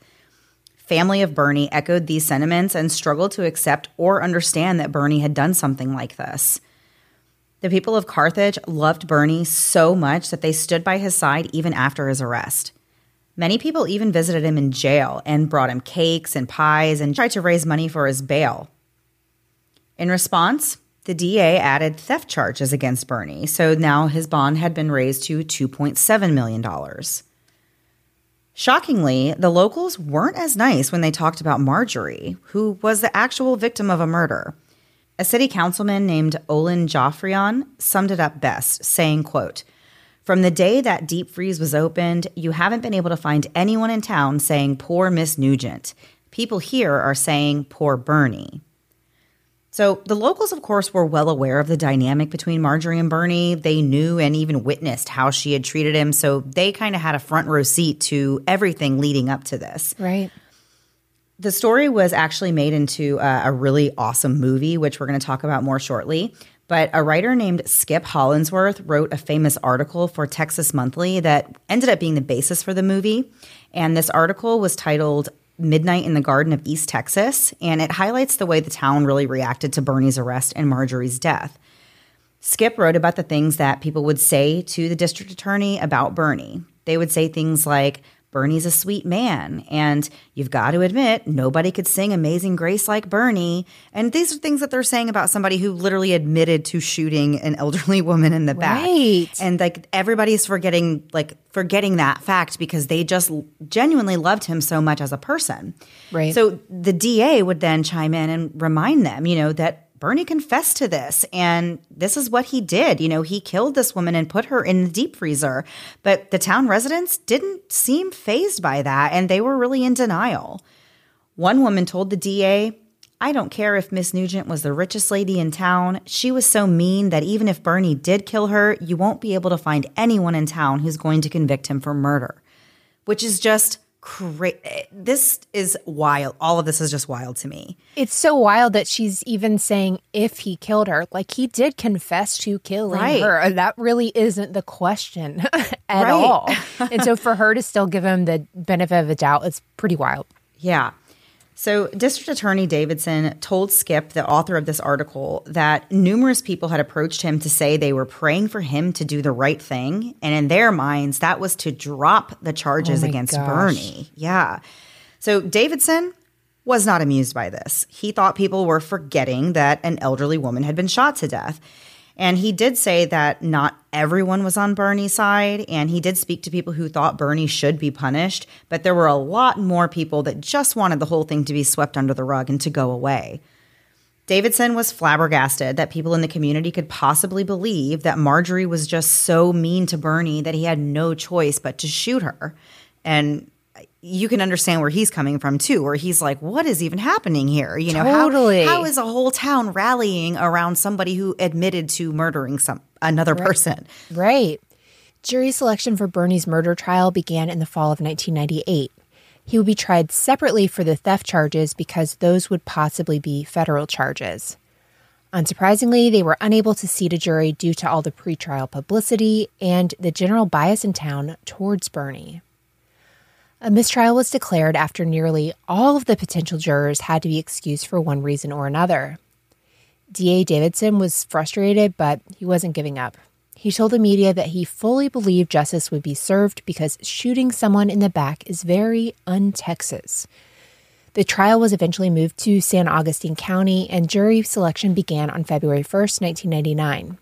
Family of Bernie echoed these sentiments and struggled to accept or understand that Bernie had done something like this. The people of Carthage loved Bernie so much that they stood by his side even after his arrest. Many people even visited him in jail and brought him cakes and pies and tried to raise money for his bail. In response, the DA added theft charges against Bernie, so now his bond had been raised to $2.7 million. Shockingly, the locals weren't as nice when they talked about Marjorie, who was the actual victim of a murder. A city councilman named Olin Joffrion summed it up best, saying, quote, From the day that deep freeze was opened, you haven't been able to find anyone in town saying poor Miss Nugent. People here are saying poor Bernie. So the locals, of course, were well aware of the dynamic between Marjorie and Bernie. They knew and even witnessed how she had treated him. So they kind of had a front row seat to everything leading up to this. Right. The story was actually made into a, a really awesome movie, which we're going to talk about more shortly. But a writer named Skip Hollandsworth wrote a famous article for Texas Monthly that ended up being the basis for the movie. And this article was titled Midnight in the Garden of East Texas, and it highlights the way the town really reacted to Bernie's arrest and Marjorie's death. Skip wrote about the things that people would say to the district attorney about Bernie. They would say things like, Bernie's a sweet man. And you've got to admit, nobody could sing Amazing Grace like Bernie. And these are things that they're saying about somebody who literally admitted to shooting an elderly woman in the back. Right. And like everybody's forgetting, like, forgetting that fact because they just genuinely loved him so much as a person. Right. So the DA would then chime in and remind them, you know, that Bernie confessed to this, and this is what he did. You know, he killed this woman and put her in the deep freezer. But the town residents didn't seem phased by that, and they were really in denial. One woman told the DA, I don't care if Miss Nugent was the richest lady in town. She was so mean that even if Bernie did kill her, you won't be able to find anyone in town who's going to convict him for murder. Which is just crazy. This is wild. All of this is just wild to me. It's so wild that she's even saying if he killed her. Like he did confess to killing Right. her. Uh, that really isn't the question at Right. all. and so for her to still give him the benefit of the doubt, it's pretty wild. Yeah. So, District Attorney Davidson told Skip, the author of this article, that numerous people had approached him to say they were praying for him to do the right thing. And in their minds, that was to drop the charges Oh against gosh. Bernie. Yeah. So, Davidson was not amused by this. He thought people were forgetting that an elderly woman had been shot to death. And he did say that not everyone was on Bernie's side, and he did speak to people who thought Bernie should be punished, but there were a lot more people that just wanted the whole thing to be swept under the rug and to go away. Davidson was flabbergasted that people in the community could possibly believe that Marjorie was just so mean to Bernie that he had no choice but to shoot her. And you can understand where he's coming from too, where he's like, what is even happening here? You know, Totally. how, how is a whole town rallying around somebody who admitted to murdering some another person? Right. Jury selection for Bernie's murder trial began in the fall of 1998. He would be tried separately for the theft charges because those would possibly be federal charges. Unsurprisingly, they were unable to seat a jury due to all the pretrial publicity and the general bias in town towards Bernie. A mistrial was declared after nearly all of the potential jurors had to be excused for one reason or another. DA Davidson was frustrated, but he wasn't giving up. He told the media that he fully believed justice would be served because shooting someone in the back is very un Texas. The trial was eventually moved to San Augustine County, and jury selection began on February 1st, 1999.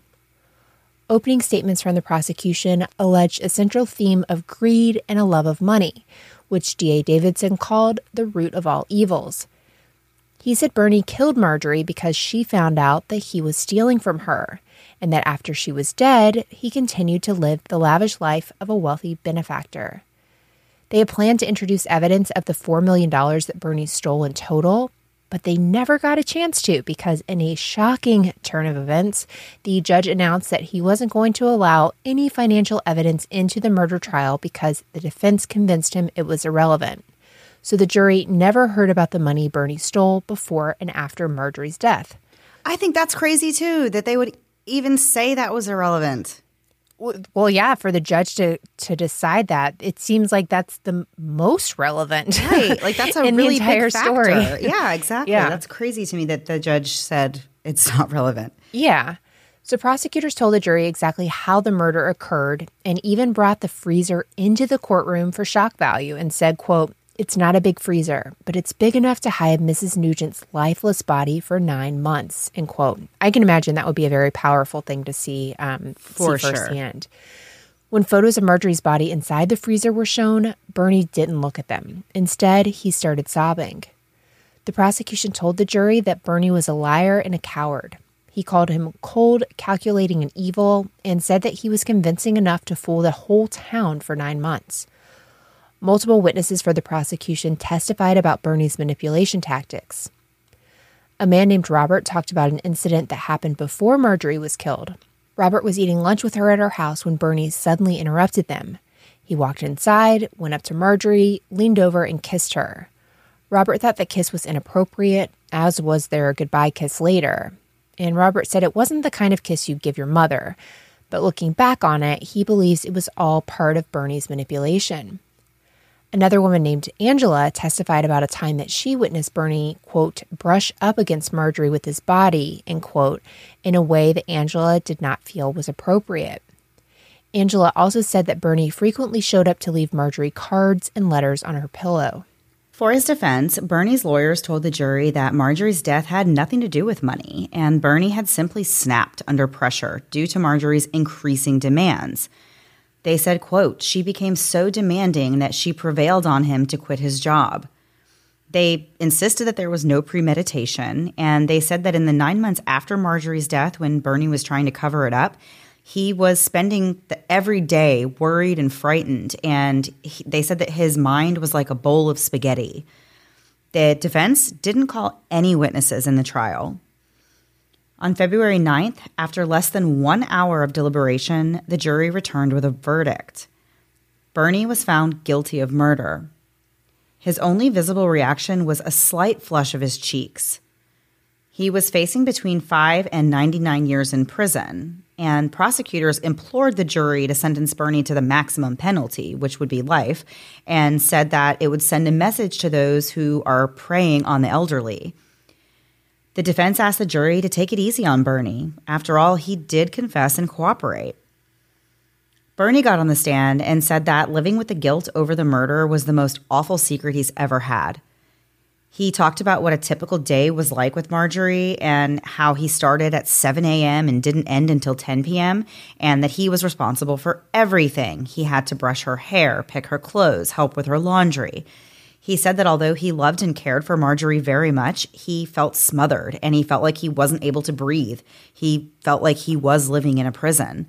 Opening statements from the prosecution alleged a central theme of greed and a love of money, which D.A. Davidson called the root of all evils. He said Bernie killed Marjorie because she found out that he was stealing from her, and that after she was dead, he continued to live the lavish life of a wealthy benefactor. They had planned to introduce evidence of the $4 million that Bernie stole in total, but they never got a chance to because, in a shocking turn of events, the judge announced that he wasn't going to allow any financial evidence into the murder trial because the defense convinced him it was irrelevant. So the jury never heard about the money Bernie stole before and after Marjorie's death. I think that's crazy too, that they would even say that was irrelevant. Well, yeah, for the judge to to decide that, it seems like that's the most relevant, Right. Like that's a in really entire big factor. story. Yeah, exactly. Yeah. That's crazy to me that the judge said it's not relevant. Yeah. So prosecutors told the jury exactly how the murder occurred and even brought the freezer into the courtroom for shock value and said, quote, it's not a big freezer, but it's big enough to hide Mrs. Nugent's lifeless body for nine months, end quote. I can imagine that would be a very powerful thing to see, um, For see sure. firsthand. When photos of Marjorie's body inside the freezer were shown, Bernie didn't look at them. Instead, he started sobbing. The prosecution told the jury that Bernie was a liar and a coward. He called him cold, calculating, and evil, and said that he was convincing enough to fool the whole town for nine months. Multiple witnesses for the prosecution testified about Bernie's manipulation tactics. A man named Robert talked about an incident that happened before Marjorie was killed. Robert was eating lunch with her at her house when Bernie suddenly interrupted them. He walked inside, went up to Marjorie, leaned over, and kissed her. Robert thought the kiss was inappropriate, as was their goodbye kiss later. And Robert said it wasn't the kind of kiss you'd give your mother, but looking back on it, he believes it was all part of Bernie's manipulation. Another woman named Angela testified about a time that she witnessed Bernie, quote, brush up against Marjorie with his body, end quote, in a way that Angela did not feel was appropriate. Angela also said that Bernie frequently showed up to leave Marjorie cards and letters on her pillow. For his defense, Bernie's lawyers told the jury that Marjorie's death had nothing to do with money, and Bernie had simply snapped under pressure due to Marjorie's increasing demands. They said, quote, she became so demanding that she prevailed on him to quit his job. They insisted that there was no premeditation, and they said that in the nine months after Marjorie's death, when Bernie was trying to cover it up, he was spending the, every day worried and frightened, and he, they said that his mind was like a bowl of spaghetti. The defense didn't call any witnesses in the trial. On February 9th, after less than one hour of deliberation, the jury returned with a verdict. Bernie was found guilty of murder. His only visible reaction was a slight flush of his cheeks. He was facing between 5 and 99 years in prison, and prosecutors implored the jury to sentence Bernie to the maximum penalty, which would be life, and said that it would send a message to those who are preying on the elderly. The defense asked the jury to take it easy on Bernie. After all, he did confess and cooperate. Bernie got on the stand and said that living with the guilt over the murder was the most awful secret he's ever had. He talked about what a typical day was like with Marjorie and how he started at 7 a.m. and didn't end until 10 p.m., and that he was responsible for everything. He had to brush her hair, pick her clothes, help with her laundry. He said that although he loved and cared for Marjorie very much, he felt smothered and he felt like he wasn't able to breathe. He felt like he was living in a prison.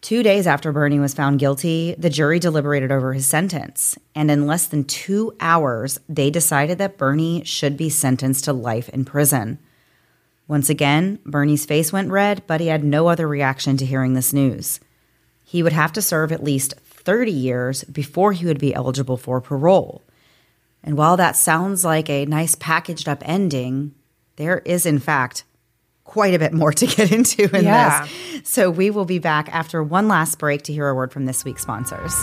Two days after Bernie was found guilty, the jury deliberated over his sentence. And in less than two hours, they decided that Bernie should be sentenced to life in prison. Once again, Bernie's face went red, but he had no other reaction to hearing this news. He would have to serve at least 30 years before he would be eligible for parole. And while that sounds like a nice packaged up ending, there is, in fact, quite a bit more to get into in yeah. this. So we will be back after one last break to hear a word from this week's sponsors.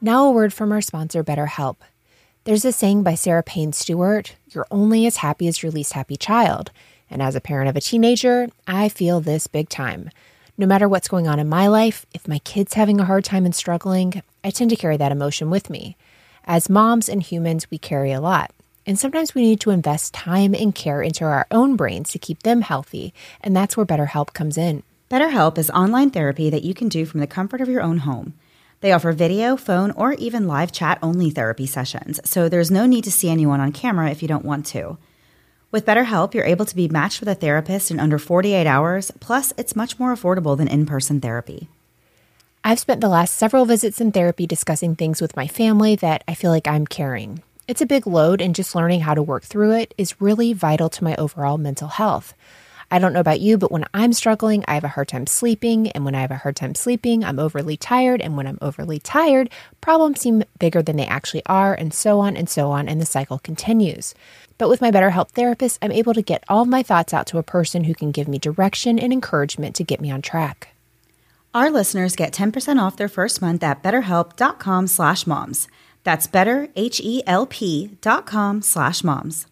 Now, a word from our sponsor, BetterHelp. There's a saying by Sarah Payne Stewart You're only as happy as your least happy child. And as a parent of a teenager, I feel this big time. No matter what's going on in my life, if my kid's having a hard time and struggling, I tend to carry that emotion with me. As moms and humans, we carry a lot. And sometimes we need to invest time and care into our own brains to keep them healthy. And that's where BetterHelp comes in. BetterHelp is online therapy that you can do from the comfort of your own home. They offer video, phone, or even live chat only therapy sessions, so there's no need to see anyone on camera if you don't want to. With BetterHelp, you're able to be matched with a therapist in under 48 hours, plus, it's much more affordable than in person therapy. I've spent the last several visits in therapy discussing things with my family that I feel like I'm carrying. It's a big load, and just learning how to work through it is really vital to my overall mental health. I don't know about you, but when I'm struggling, I have a hard time sleeping. And when I have a hard time sleeping, I'm overly tired. And when I'm overly tired, problems seem bigger than they actually are, and so on and so on. And the cycle continues. But with my BetterHelp therapist, I'm able to get all my thoughts out to a person who can give me direction and encouragement to get me on track. Our listeners get 10% off their first month at betterhelp.com slash moms. That's betterhelp.com slash moms.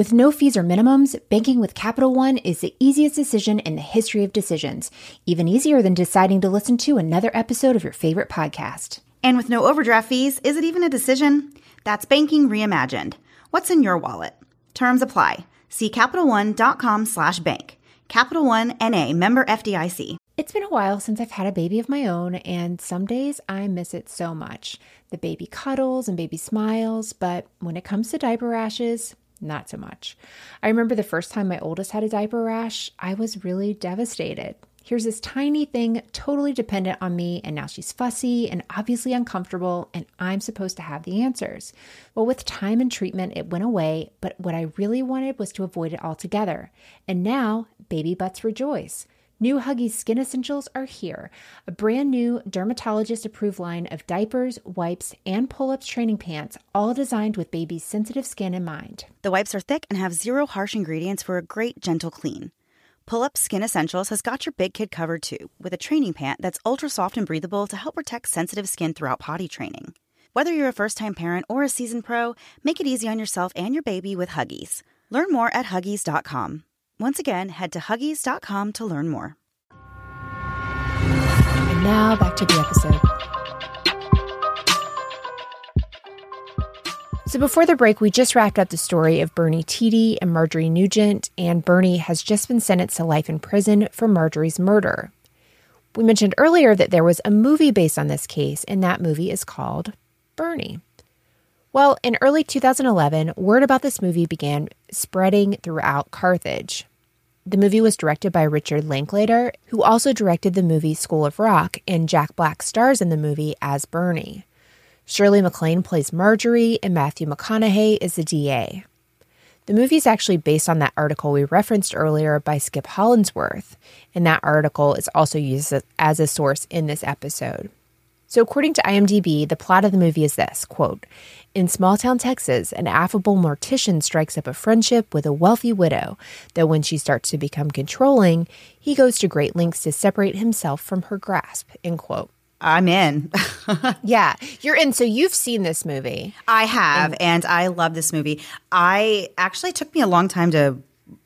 With no fees or minimums, banking with Capital One is the easiest decision in the history of decisions, even easier than deciding to listen to another episode of your favorite podcast. And with no overdraft fees, is it even a decision? That's banking reimagined. What's in your wallet? Terms apply. See CapitalOne.com slash bank. Capital One NA member FDIC. It's been a while since I've had a baby of my own, and some days I miss it so much. The baby cuddles and baby smiles, but when it comes to diaper rashes, not so much. I remember the first time my oldest had a diaper rash, I was really devastated. Here's this tiny thing totally dependent on me, and now she's fussy and obviously uncomfortable, and I'm supposed to have the answers. Well, with time and treatment, it went away, but what I really wanted was to avoid it altogether. And now, baby butts rejoice. New Huggies Skin Essentials are here, a brand new dermatologist approved line of diapers, wipes, and pull ups training pants, all designed with baby's sensitive skin in mind. The wipes are thick and have zero harsh ingredients for a great, gentle clean. Pull Up Skin Essentials has got your big kid covered too, with a training pant that's ultra soft and breathable to help protect sensitive skin throughout potty training. Whether you're a first time parent or a seasoned pro, make it easy on yourself and your baby with Huggies. Learn more at Huggies.com. Once again, head to Huggies.com to learn more. And now back to the episode. So, before the break, we just wrapped up the story of Bernie Tiede and Marjorie Nugent, and Bernie has just been sentenced to life in prison for Marjorie's murder. We mentioned earlier that there was a movie based on this case, and that movie is called Bernie. Well, in early 2011, word about this movie began spreading throughout Carthage. The movie was directed by Richard Linklater, who also directed the movie School of Rock, and Jack Black stars in the movie as Bernie. Shirley MacLaine plays Marjorie, and Matthew McConaughey is the DA. The movie is actually based on that article we referenced earlier by Skip Hollandsworth, and that article is also used as a source in this episode. So, according to IMDb, the plot of the movie is this quote, In small town Texas, an affable mortician strikes up a friendship with a wealthy widow, though when she starts to become controlling, he goes to great lengths to separate himself from her grasp. End quote. I'm in. yeah, you're in. So you've seen this movie. I have, and-, and I love this movie. I actually took me a long time to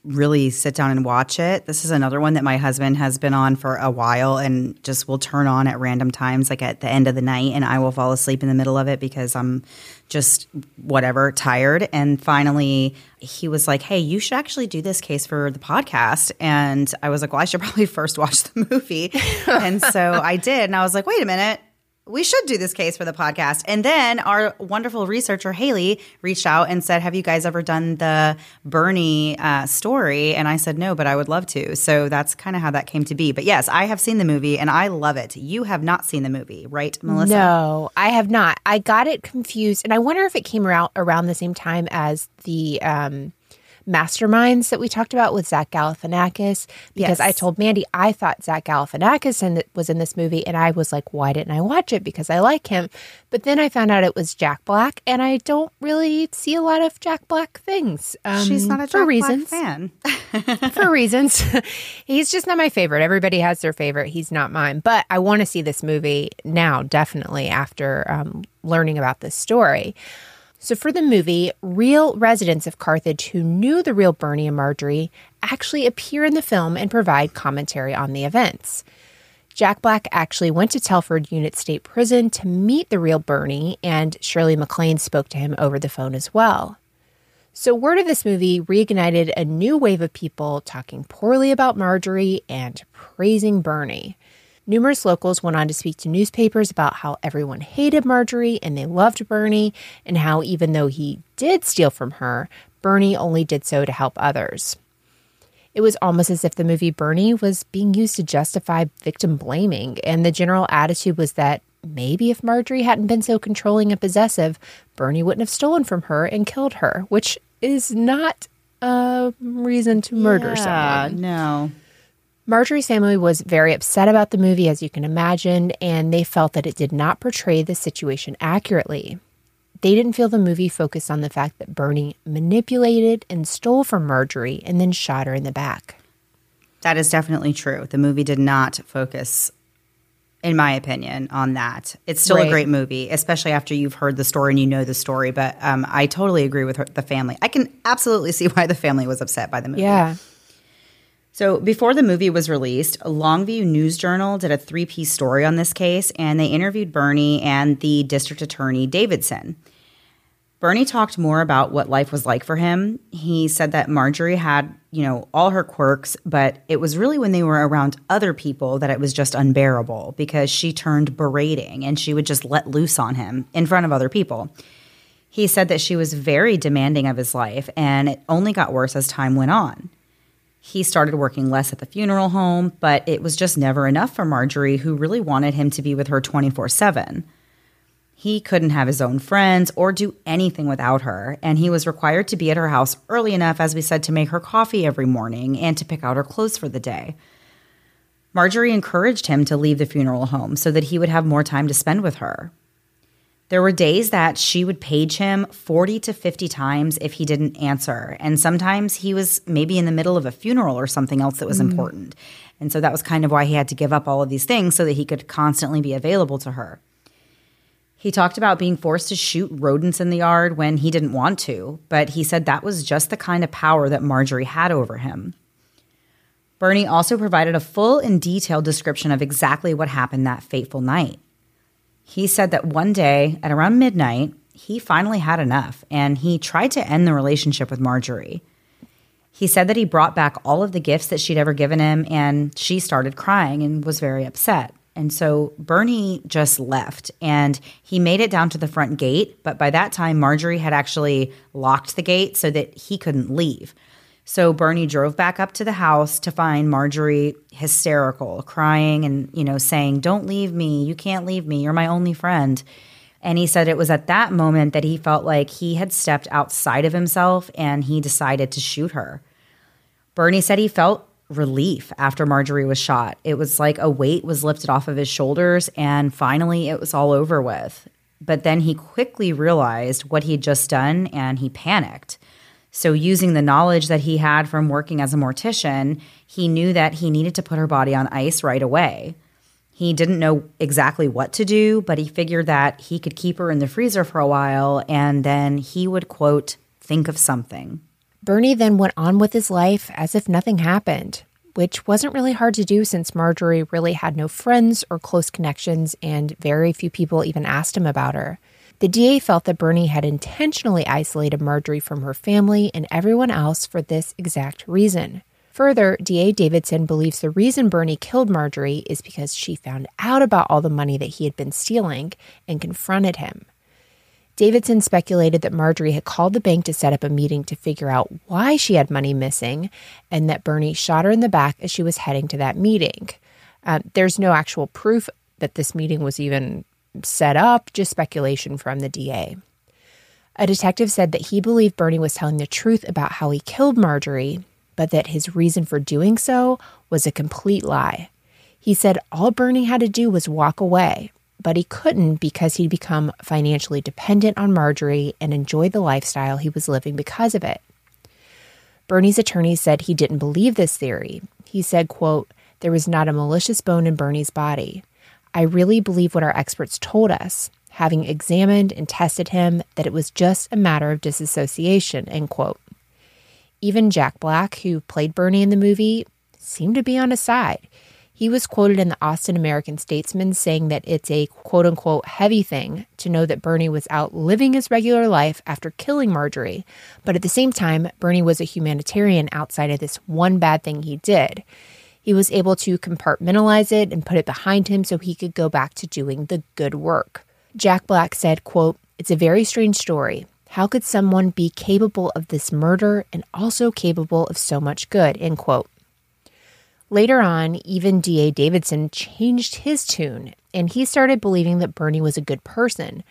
really sit down and watch it. This is another one that my husband has been on for a while and just will turn on at random times, like at the end of the night, and I will fall asleep in the middle of it because I'm just whatever tired. And finally, he was like, Hey, you should actually do this case for the podcast. And I was like, Well, I should probably first watch the movie. and so I did. And I was like, Wait a minute we should do this case for the podcast. And then our wonderful researcher, Haley, reached out and said, Have you guys ever done the Bernie uh, story? And I said, No, but I would love to. So that's kind of how that came to be. But yes, I have seen the movie and I love it. You have not seen the movie, right, Melissa? No, I have not. I got it confused. And I wonder if it came around around the same time as the. Um, masterminds that we talked about with Zach Galifianakis because yes. I told Mandy I thought Zach Galifianakis was in this movie and I was like, why didn't I watch it? Because I like him. But then I found out it was Jack Black and I don't really see a lot of Jack Black things. Um, She's not a Jack for reasons. fan. for reasons. He's just not my favorite. Everybody has their favorite. He's not mine. But I want to see this movie now, definitely after um, learning about this story. So, for the movie, real residents of Carthage who knew the real Bernie and Marjorie actually appear in the film and provide commentary on the events. Jack Black actually went to Telford Unit State Prison to meet the real Bernie, and Shirley MacLaine spoke to him over the phone as well. So, word of this movie reignited a new wave of people talking poorly about Marjorie and praising Bernie. Numerous locals went on to speak to newspapers about how everyone hated Marjorie and they loved Bernie, and how even though he did steal from her, Bernie only did so to help others. It was almost as if the movie Bernie was being used to justify victim blaming, and the general attitude was that maybe if Marjorie hadn't been so controlling and possessive, Bernie wouldn't have stolen from her and killed her, which is not a reason to murder yeah, someone. No. Marjorie's family was very upset about the movie, as you can imagine, and they felt that it did not portray the situation accurately. They didn't feel the movie focused on the fact that Bernie manipulated and stole from Marjorie and then shot her in the back. That is definitely true. The movie did not focus, in my opinion, on that. It's still right. a great movie, especially after you've heard the story and you know the story. But um, I totally agree with her, the family. I can absolutely see why the family was upset by the movie. Yeah. So, before the movie was released, Longview News Journal did a three piece story on this case, and they interviewed Bernie and the district attorney, Davidson. Bernie talked more about what life was like for him. He said that Marjorie had, you know, all her quirks, but it was really when they were around other people that it was just unbearable because she turned berating and she would just let loose on him in front of other people. He said that she was very demanding of his life, and it only got worse as time went on. He started working less at the funeral home, but it was just never enough for Marjorie, who really wanted him to be with her 24 7. He couldn't have his own friends or do anything without her, and he was required to be at her house early enough, as we said, to make her coffee every morning and to pick out her clothes for the day. Marjorie encouraged him to leave the funeral home so that he would have more time to spend with her. There were days that she would page him 40 to 50 times if he didn't answer. And sometimes he was maybe in the middle of a funeral or something else that was mm. important. And so that was kind of why he had to give up all of these things so that he could constantly be available to her. He talked about being forced to shoot rodents in the yard when he didn't want to, but he said that was just the kind of power that Marjorie had over him. Bernie also provided a full and detailed description of exactly what happened that fateful night. He said that one day at around midnight, he finally had enough and he tried to end the relationship with Marjorie. He said that he brought back all of the gifts that she'd ever given him and she started crying and was very upset. And so Bernie just left and he made it down to the front gate. But by that time, Marjorie had actually locked the gate so that he couldn't leave. So Bernie drove back up to the house to find Marjorie hysterical, crying and, you know, saying, Don't leave me. You can't leave me. You're my only friend. And he said it was at that moment that he felt like he had stepped outside of himself and he decided to shoot her. Bernie said he felt relief after Marjorie was shot. It was like a weight was lifted off of his shoulders and finally it was all over with. But then he quickly realized what he'd just done and he panicked. So, using the knowledge that he had from working as a mortician, he knew that he needed to put her body on ice right away. He didn't know exactly what to do, but he figured that he could keep her in the freezer for a while and then he would, quote, think of something. Bernie then went on with his life as if nothing happened, which wasn't really hard to do since Marjorie really had no friends or close connections and very few people even asked him about her. The DA felt that Bernie had intentionally isolated Marjorie from her family and everyone else for this exact reason. Further, DA Davidson believes the reason Bernie killed Marjorie is because she found out about all the money that he had been stealing and confronted him. Davidson speculated that Marjorie had called the bank to set up a meeting to figure out why she had money missing and that Bernie shot her in the back as she was heading to that meeting. Uh, there's no actual proof that this meeting was even set up, just speculation from the DA. A detective said that he believed Bernie was telling the truth about how he killed Marjorie, but that his reason for doing so was a complete lie. He said all Bernie had to do was walk away, but he couldn't because he'd become financially dependent on Marjorie and enjoyed the lifestyle he was living because of it. Bernie's attorney said he didn't believe this theory. He said, quote, there was not a malicious bone in Bernie's body. I really believe what our experts told us, having examined and tested him, that it was just a matter of disassociation, end quote. Even Jack Black, who played Bernie in the movie, seemed to be on his side. He was quoted in the Austin American Statesman saying that it's a quote unquote heavy thing to know that Bernie was out living his regular life after killing Marjorie, but at the same time, Bernie was a humanitarian outside of this one bad thing he did. He was able to compartmentalize it and put it behind him so he could go back to doing the good work. Jack Black said, quote, It's a very strange story. How could someone be capable of this murder and also capable of so much good? End quote. Later on, even D.A. Davidson changed his tune and he started believing that Bernie was a good person,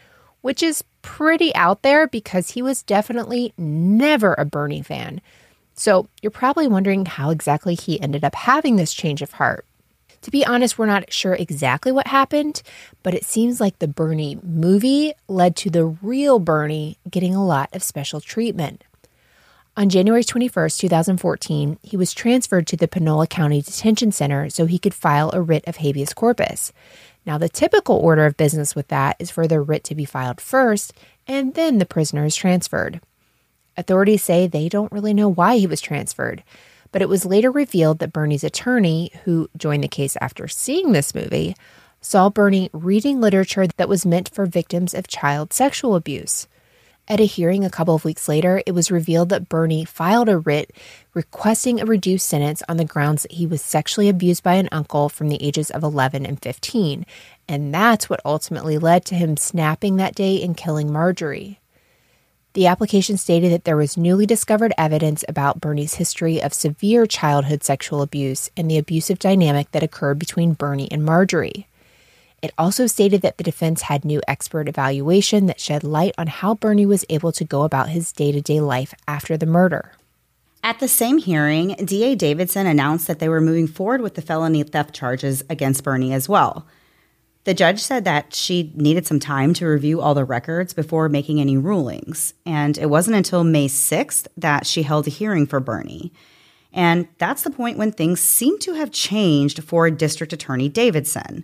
which is pretty out there because he was definitely never a Bernie fan. So you're probably wondering how exactly he ended up having this change of heart. To be honest, we're not sure exactly what happened, but it seems like the Bernie movie led to the real Bernie getting a lot of special treatment. On January 21st, 2014, he was transferred to the Panola County Detention Center so he could file a writ of habeas corpus. Now, the typical order of business with that is for the writ to be filed first, and then the prisoner is transferred. Authorities say they don't really know why he was transferred but it was later revealed that Bernie's attorney, who joined the case after seeing this movie, saw Bernie reading literature that was meant for victims of child sexual abuse. At a hearing a couple of weeks later, it was revealed that Bernie filed a writ requesting a reduced sentence on the grounds that he was sexually abused by an uncle from the ages of 11 and 15. And that's what ultimately led to him snapping that day and killing Marjorie. The application stated that there was newly discovered evidence about Bernie's history of severe childhood sexual abuse and the abusive dynamic that occurred between Bernie and Marjorie. It also stated that the defense had new expert evaluation that shed light on how Bernie was able to go about his day to day life after the murder. At the same hearing, DA Davidson announced that they were moving forward with the felony theft charges against Bernie as well. The judge said that she needed some time to review all the records before making any rulings. And it wasn't until May 6th that she held a hearing for Bernie. And that's the point when things seem to have changed for District Attorney Davidson.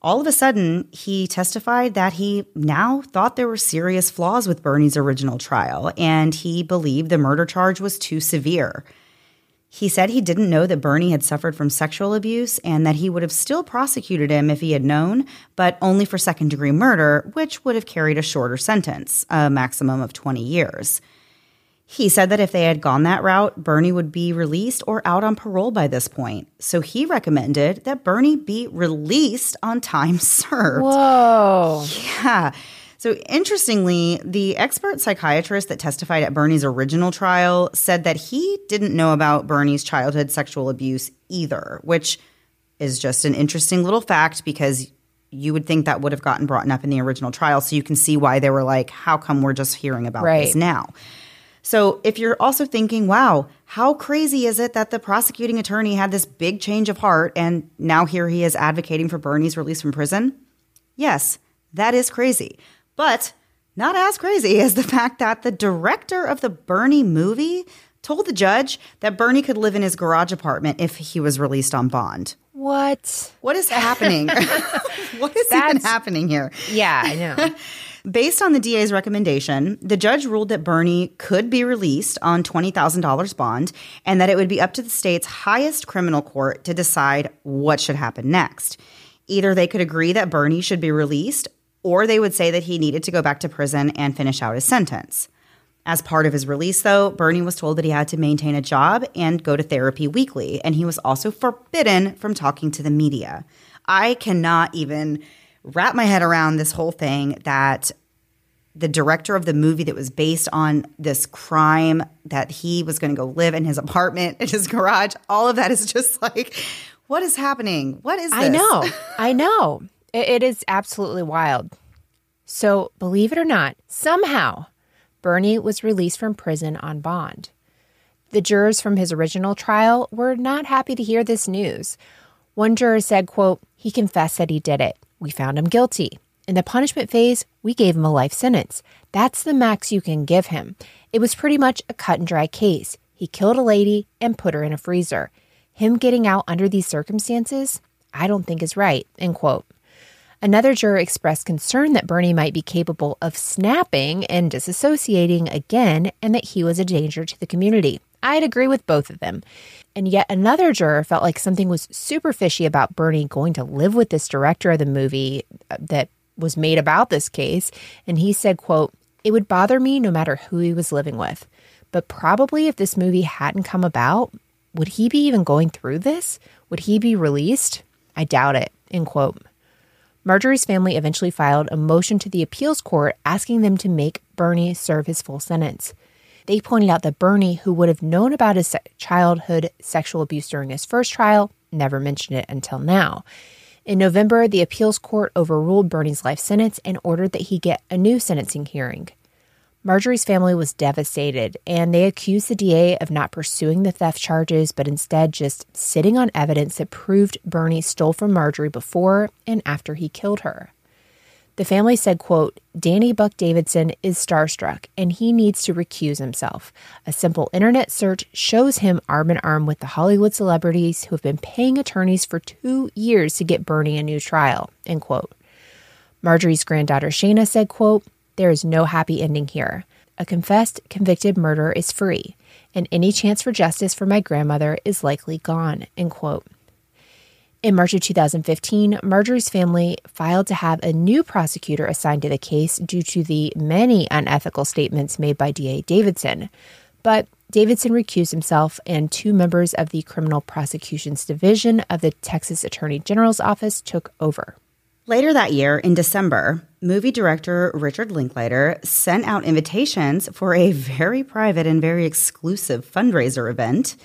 All of a sudden, he testified that he now thought there were serious flaws with Bernie's original trial, and he believed the murder charge was too severe. He said he didn't know that Bernie had suffered from sexual abuse and that he would have still prosecuted him if he had known, but only for second degree murder, which would have carried a shorter sentence, a maximum of 20 years. He said that if they had gone that route, Bernie would be released or out on parole by this point. So he recommended that Bernie be released on time served. Whoa. Yeah. So, interestingly, the expert psychiatrist that testified at Bernie's original trial said that he didn't know about Bernie's childhood sexual abuse either, which is just an interesting little fact because you would think that would have gotten brought up in the original trial. So, you can see why they were like, how come we're just hearing about right. this now? So, if you're also thinking, wow, how crazy is it that the prosecuting attorney had this big change of heart and now here he is advocating for Bernie's release from prison? Yes, that is crazy. But not as crazy as the fact that the director of the Bernie movie told the judge that Bernie could live in his garage apartment if he was released on bond. What? What is happening? what is That's, even happening here? Yeah, I know. Based on the DA's recommendation, the judge ruled that Bernie could be released on $20,000 bond and that it would be up to the state's highest criminal court to decide what should happen next. Either they could agree that Bernie should be released or they would say that he needed to go back to prison and finish out his sentence. As part of his release, though, Bernie was told that he had to maintain a job and go to therapy weekly, and he was also forbidden from talking to the media. I cannot even wrap my head around this whole thing that the director of the movie that was based on this crime that he was going to go live in his apartment in his garage all of that is just like what is happening what is this? I know. I know. It, it is absolutely wild. So, believe it or not, somehow Bernie was released from prison on bond. The jurors from his original trial were not happy to hear this news. One juror said, quote, "He confessed that he did it. We found him guilty. In the punishment phase, we gave him a life sentence. That's the max you can give him. It was pretty much a cut and dry case. He killed a lady and put her in a freezer. Him getting out under these circumstances, I don't think is right. End quote. Another juror expressed concern that Bernie might be capable of snapping and disassociating again and that he was a danger to the community. I'd agree with both of them. And yet another juror felt like something was super fishy about Bernie going to live with this director of the movie uh, that was made about this case. And he said, quote, it would bother me no matter who he was living with. But probably if this movie hadn't come about, would he be even going through this? Would he be released? I doubt it. End quote. Marjorie's family eventually filed a motion to the appeals court asking them to make Bernie serve his full sentence. They pointed out that Bernie, who would have known about his childhood sexual abuse during his first trial, never mentioned it until now. In November, the appeals court overruled Bernie's life sentence and ordered that he get a new sentencing hearing. Marjorie's family was devastated, and they accused the DA of not pursuing the theft charges, but instead just sitting on evidence that proved Bernie stole from Marjorie before and after he killed her. The family said, quote, Danny Buck Davidson is starstruck and he needs to recuse himself. A simple internet search shows him arm in arm with the Hollywood celebrities who have been paying attorneys for two years to get Bernie a new trial, end quote. Marjorie's granddaughter Shayna said, quote, there is no happy ending here. A confessed, convicted murderer is free, and any chance for justice for my grandmother is likely gone. End quote. In March of 2015, Marjorie's family filed to have a new prosecutor assigned to the case due to the many unethical statements made by DA Davidson. But Davidson recused himself, and two members of the Criminal Prosecutions Division of the Texas Attorney General's Office took over. Later that year, in December, movie director Richard Linklater sent out invitations for a very private and very exclusive fundraiser event.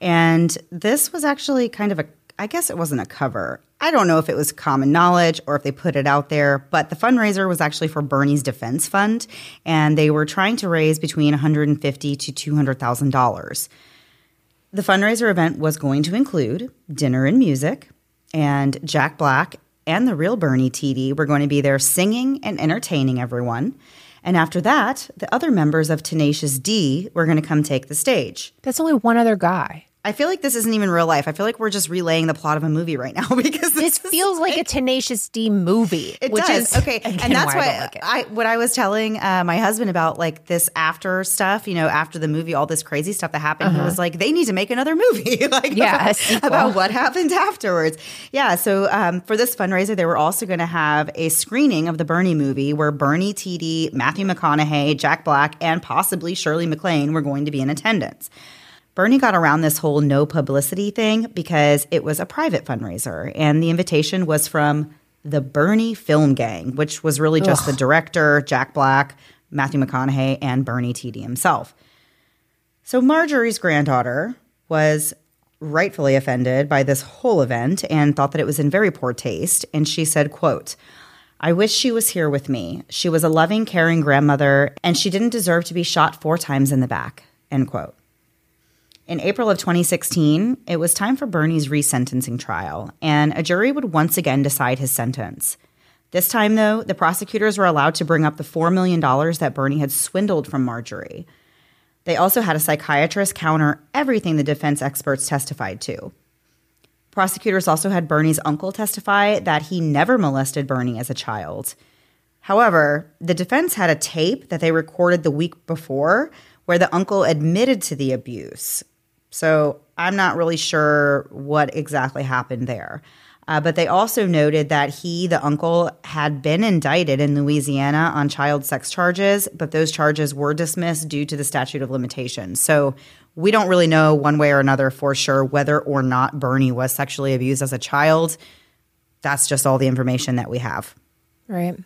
And this was actually kind of a, I guess it wasn't a cover. I don't know if it was common knowledge or if they put it out there, but the fundraiser was actually for Bernie's Defense Fund, and they were trying to raise between 150 to 200 thousand dollars. The fundraiser event was going to include dinner and music, and Jack Black and the real Bernie Tiede were going to be there singing and entertaining everyone. And after that, the other members of Tenacious D were going to come take the stage. That's only one other guy. I feel like this isn't even real life. I feel like we're just relaying the plot of a movie right now because this, feels like, like, a Tenacious D movie. It which does. Is, okay, again, and that's why what I, like I what I was telling uh, my husband about like this after stuff. You know, after the movie, all this crazy stuff that happened. Uh-huh. He was like, they need to make another movie, like yeah, about, about, what happened afterwards. Yeah. So um, for this fundraiser, they were also going to have a screening of the Bernie movie where Bernie, Tiede, Matthew McConaughey, Jack Black, and possibly Shirley MacLaine were going to be in attendance. Bernie got around this whole no publicity thing because it was a private fundraiser, and the invitation was from the Bernie Film Gang, which was really just Ugh. the director, Jack Black, Matthew McConaughey, and Bernie Tiede himself. So Marjorie's granddaughter was rightfully offended by this whole event and thought that it was in very poor taste, and she said, quote, I wish she was here with me. She was a loving, caring grandmother, and she didn't deserve to be shot four times in the back. End quote. In April of 2016, it was time for Bernie's resentencing trial, and a jury would once again decide his sentence. This time, though, the prosecutors were allowed to bring up the $4 million that Bernie had swindled from Marjorie. They also had a psychiatrist counter everything the defense experts testified to. Prosecutors also had Bernie's uncle testify that he never molested Bernie as a child. However, the defense had a tape that they recorded the week before where the uncle admitted to the abuse, so I'm not really sure what exactly happened there. Uh, but they also noted that he, the uncle, had been indicted in Louisiana on child sex charges, but those charges were dismissed due to the statute of limitations. So we don't really know one way or another for sure whether or not Bernie was sexually abused as a child. That's just all the information that we have. Right.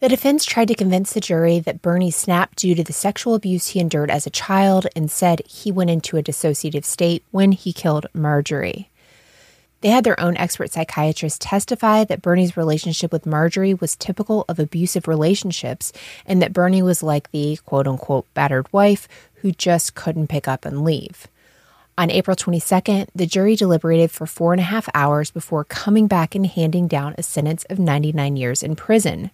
The defense tried to convince the jury that Bernie snapped due to the sexual abuse he endured as a child and said he went into a dissociative state when he killed Marjorie. They had their own expert psychiatrist testify that Bernie's relationship with Marjorie was typical of abusive relationships and that Bernie was like the quote unquote battered wife who just couldn't pick up and leave. On April 22nd, the jury deliberated for four and a half hours before coming back and handing down a sentence of 99 years in prison.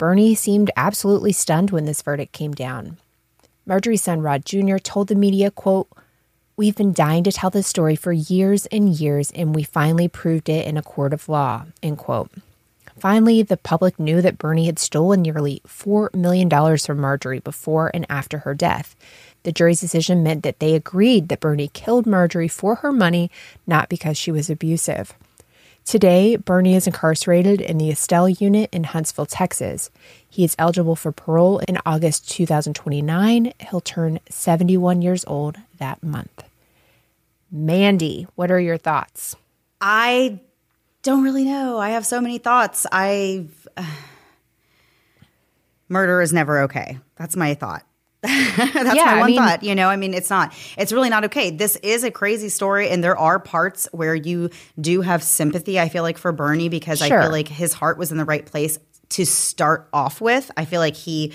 Bernie seemed absolutely stunned when this verdict came down. Marjorie Sunrod Jr. told the media, quote, We've been dying to tell this story for years and years, and we finally proved it in a court of law, end quote. Finally, the public knew that Bernie had stolen nearly $4 million from Marjorie before and after her death. The jury's decision meant that they agreed that Bernie killed Marjorie for her money, not because she was abusive. Today, Bernie is incarcerated in the Estelle unit in Huntsville, Texas. He is eligible for parole in August 2029. He'll turn 71 years old that month. Mandy, what are your thoughts? I don't really know. I have so many thoughts. I uh, murder is never okay. That's my thought. That's yeah, my one I mean, thought. You know, I mean, it's not, it's really not okay. This is a crazy story, and there are parts where you do have sympathy, I feel like, for Bernie because sure. I feel like his heart was in the right place to start off with. I feel like he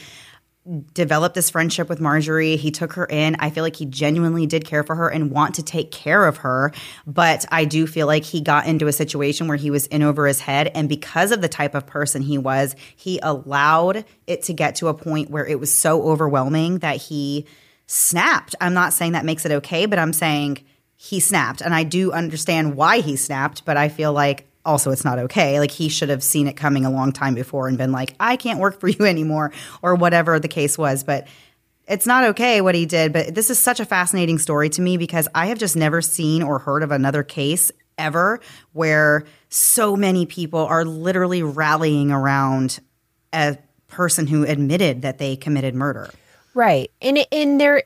developed this friendship with Marjorie. He took her in. I feel like he genuinely did care for her and want to take care of her. But I do feel like he got into a situation where he was in over his head. And because of the type of person he was, he allowed it to get to a point where it was so overwhelming that he snapped. I'm not saying that makes it okay, but I'm saying he snapped. And I do understand why he snapped, but I feel like also it's not okay. Like he should have seen it coming a long time before and been like, I can't work for you anymore, or whatever the case was. But it's not okay what he did. But this is such a fascinating story to me because I have just never seen or heard of another case ever where so many people are literally rallying around a person who admitted that they committed murder. Right. And in there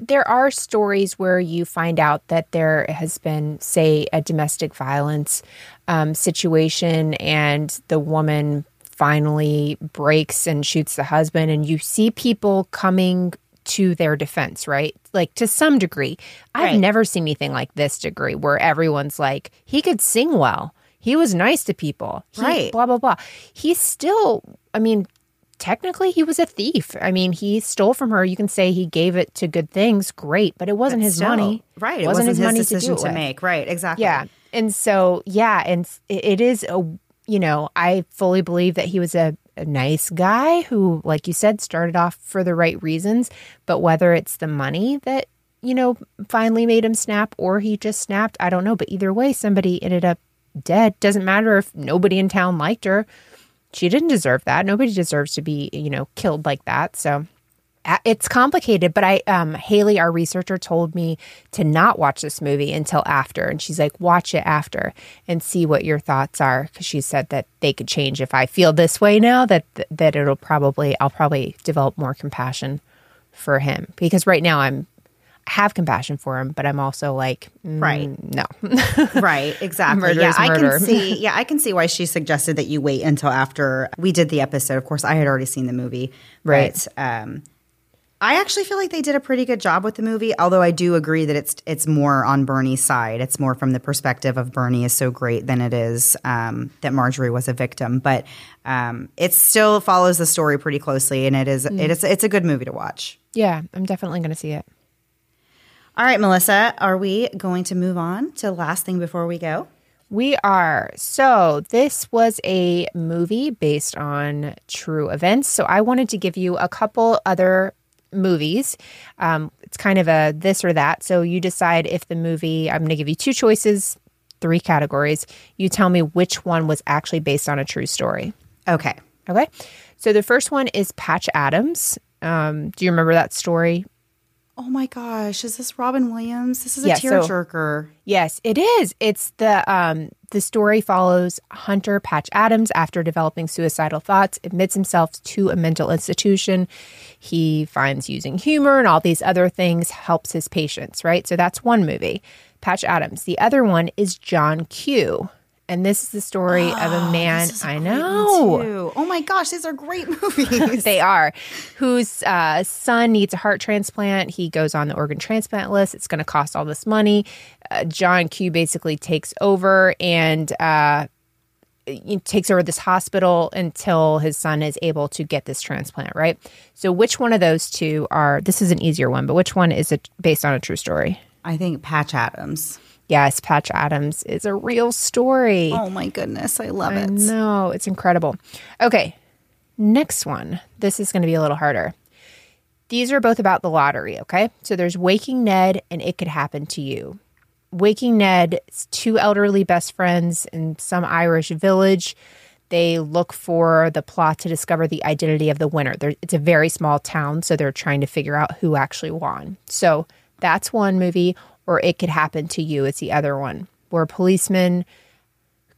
there are stories where you find out that there has been, say, a domestic violence um, situation, and the woman finally breaks and shoots the husband, and you see people coming to their defense, right? Like to some degree. I've right. never seen anything like this degree where everyone's like, he could sing well. He was nice to people. He, right. Blah, blah, blah. He's still, I mean, technically he was a thief. I mean, he stole from her. You can say he gave it to good things, great, but it wasn't but his still, money. Right. It wasn't, wasn't his, his, money decision to, to make. Right. Exactly. Yeah. And so, yeah, and it is a, you know, I fully believe that he was a, a nice guy who, like you said, started off for the right reasons. But whether it's the money that, you know, finally made him snap or he just snapped, I don't know. But either way, somebody ended up dead. Doesn't matter if nobody in town liked her she didn't deserve that. Nobody deserves to be, you know, killed like that. So it's complicated, but I um Haley our researcher told me to not watch this movie until after and she's like watch it after and see what your thoughts are cuz she said that they could change if I feel this way now that that it'll probably I'll probably develop more compassion for him because right now I'm have compassion for him, but I'm also like, mm, right, no, right, exactly. murder yeah, I can see. Yeah, I can see why she suggested that you wait until after we did the episode. Of course, I had already seen the movie, right? But, um, I actually feel like they did a pretty good job with the movie, although I do agree that it's it's more on Bernie's side. It's more from the perspective of Bernie is so great than it is um, that Marjorie was a victim. But um, it still follows the story pretty closely, and it is mm. it is it's a good movie to watch. Yeah, I'm definitely going to see it. All right, Melissa, are we going to move on to the last thing before we go? We are. So, this was a movie based on true events. So, I wanted to give you a couple other movies. Um, it's kind of a this or that. So, you decide if the movie, I'm going to give you two choices, three categories. You tell me which one was actually based on a true story. Okay. Okay. So, the first one is Patch Adams. Um, do you remember that story? Oh my gosh, is this Robin Williams? This is a Yeah, so- tearjerker. Yes, it is. It's the um the story follows Hunter Patch Adams after developing suicidal thoughts, admits himself to a mental institution. He finds using humor and all these other things helps his patients, right? So that's one movie, Patch Adams. The other one is John Q. And this is the story of a man This is a I know. too. Oh my gosh, these are great movies. They are. Whose uh, son needs a heart transplant. He goes on the organ transplant list. It's going to cost all this money. Uh, John Q basically takes over and uh, takes over this hospital until his son is able to get this transplant, right? So, which one of those two are, this is an easier one, but which one is it based on a true story? I think Patch Adams. Yes, Patch Adams is a real story. Oh my goodness, I love I it. No, It's incredible. Okay. Next one. This is going to be a little harder. These are both about the lottery, okay? So there's Waking Ned and It Could Happen to You. Waking Ned, it's two elderly best friends in some Irish village. They look for the plot to discover the identity of the winner. They're, it's a very small town, so they're trying to figure out who actually won. So that's one movie, or It Could Happen to You. It's the other one, where a policeman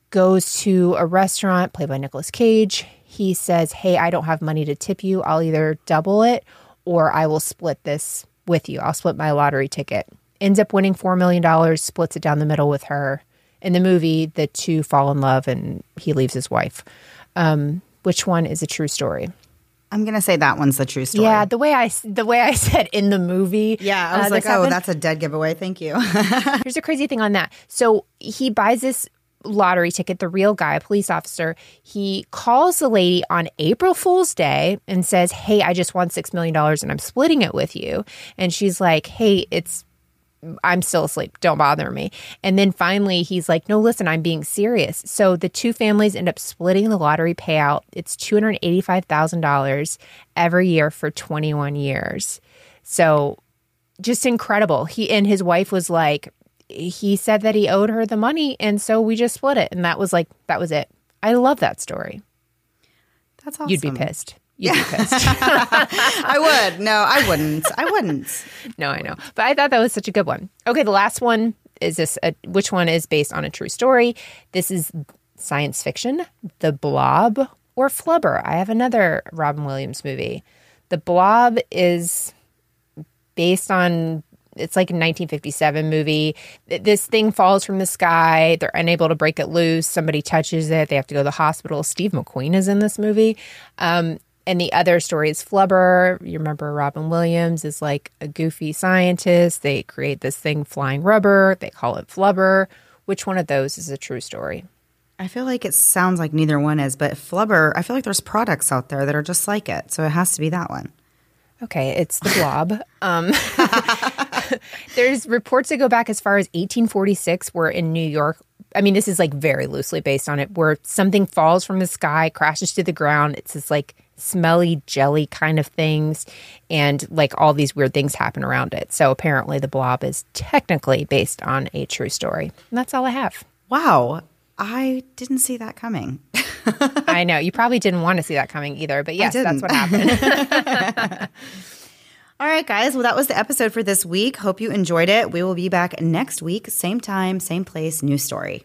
goes to a restaurant played by Nicolas Cage. He says, Hey, I don't have money to tip you. I'll either double it or I will split this with you. I'll split my lottery ticket. Ends up winning $4 million, splits it down the middle with her. In the movie, the two fall in love and he leaves his wife. Um, which one is a true story? I'm gonna say that one's the true story. Yeah, the way I the way I said in the movie. Yeah, I was uh, like, oh, happened. that's a dead giveaway. Thank you. Here's a crazy thing on that. So he buys this lottery ticket, the real guy, a police officer. He calls the lady on April Fool's Day and says, Hey, I just won $6 million and I'm splitting it with you. And she's like, Hey, it's, I'm still asleep. Don't bother me. And then finally, he's like, No, listen, I'm being serious. So the two families end up splitting the lottery payout. It's $285,000 every year for 21 years. So just incredible. He and his wife was like, he said that he owed her the money, and so we just split it, and that was like that was it. I love that story. That's awesome. You'd be pissed. You'd pissed. I would. No, I wouldn't. I wouldn't. no, I know, but I thought that was such a good one. Okay, the last one is this. A, which one is based on a true story? This is science fiction. The Blob or Flubber. I have another Robin Williams movie. The Blob is based on it's like a 1957 movie. This thing falls from the sky. They're unable to break it loose. Somebody touches it. They have to go to the hospital. Steve McQueen is in this movie. Um, and the other story is Flubber. You remember Robin Williams is like a goofy scientist. They create this thing flying rubber. They call it Flubber. Which one of those is a true story? I feel like it sounds like neither one is, but Flubber, I feel like there's products out there that are just like it. So it has to be that one. Okay, it's the blob. um, there's reports that go back as far as 1846, where in New York, I mean, this is like very loosely based on it, where something falls from the sky, crashes to the ground. It's this like smelly jelly kind of things, and like all these weird things happen around it. So apparently, the blob is technically based on a true story. And that's all I have. Wow. I didn't see that coming. I know you probably didn't want to see that coming either, but yes, that's what happened. All right, guys. Well, that was the episode for this week. Hope you enjoyed it. We will be back next week, same time, same place, new story.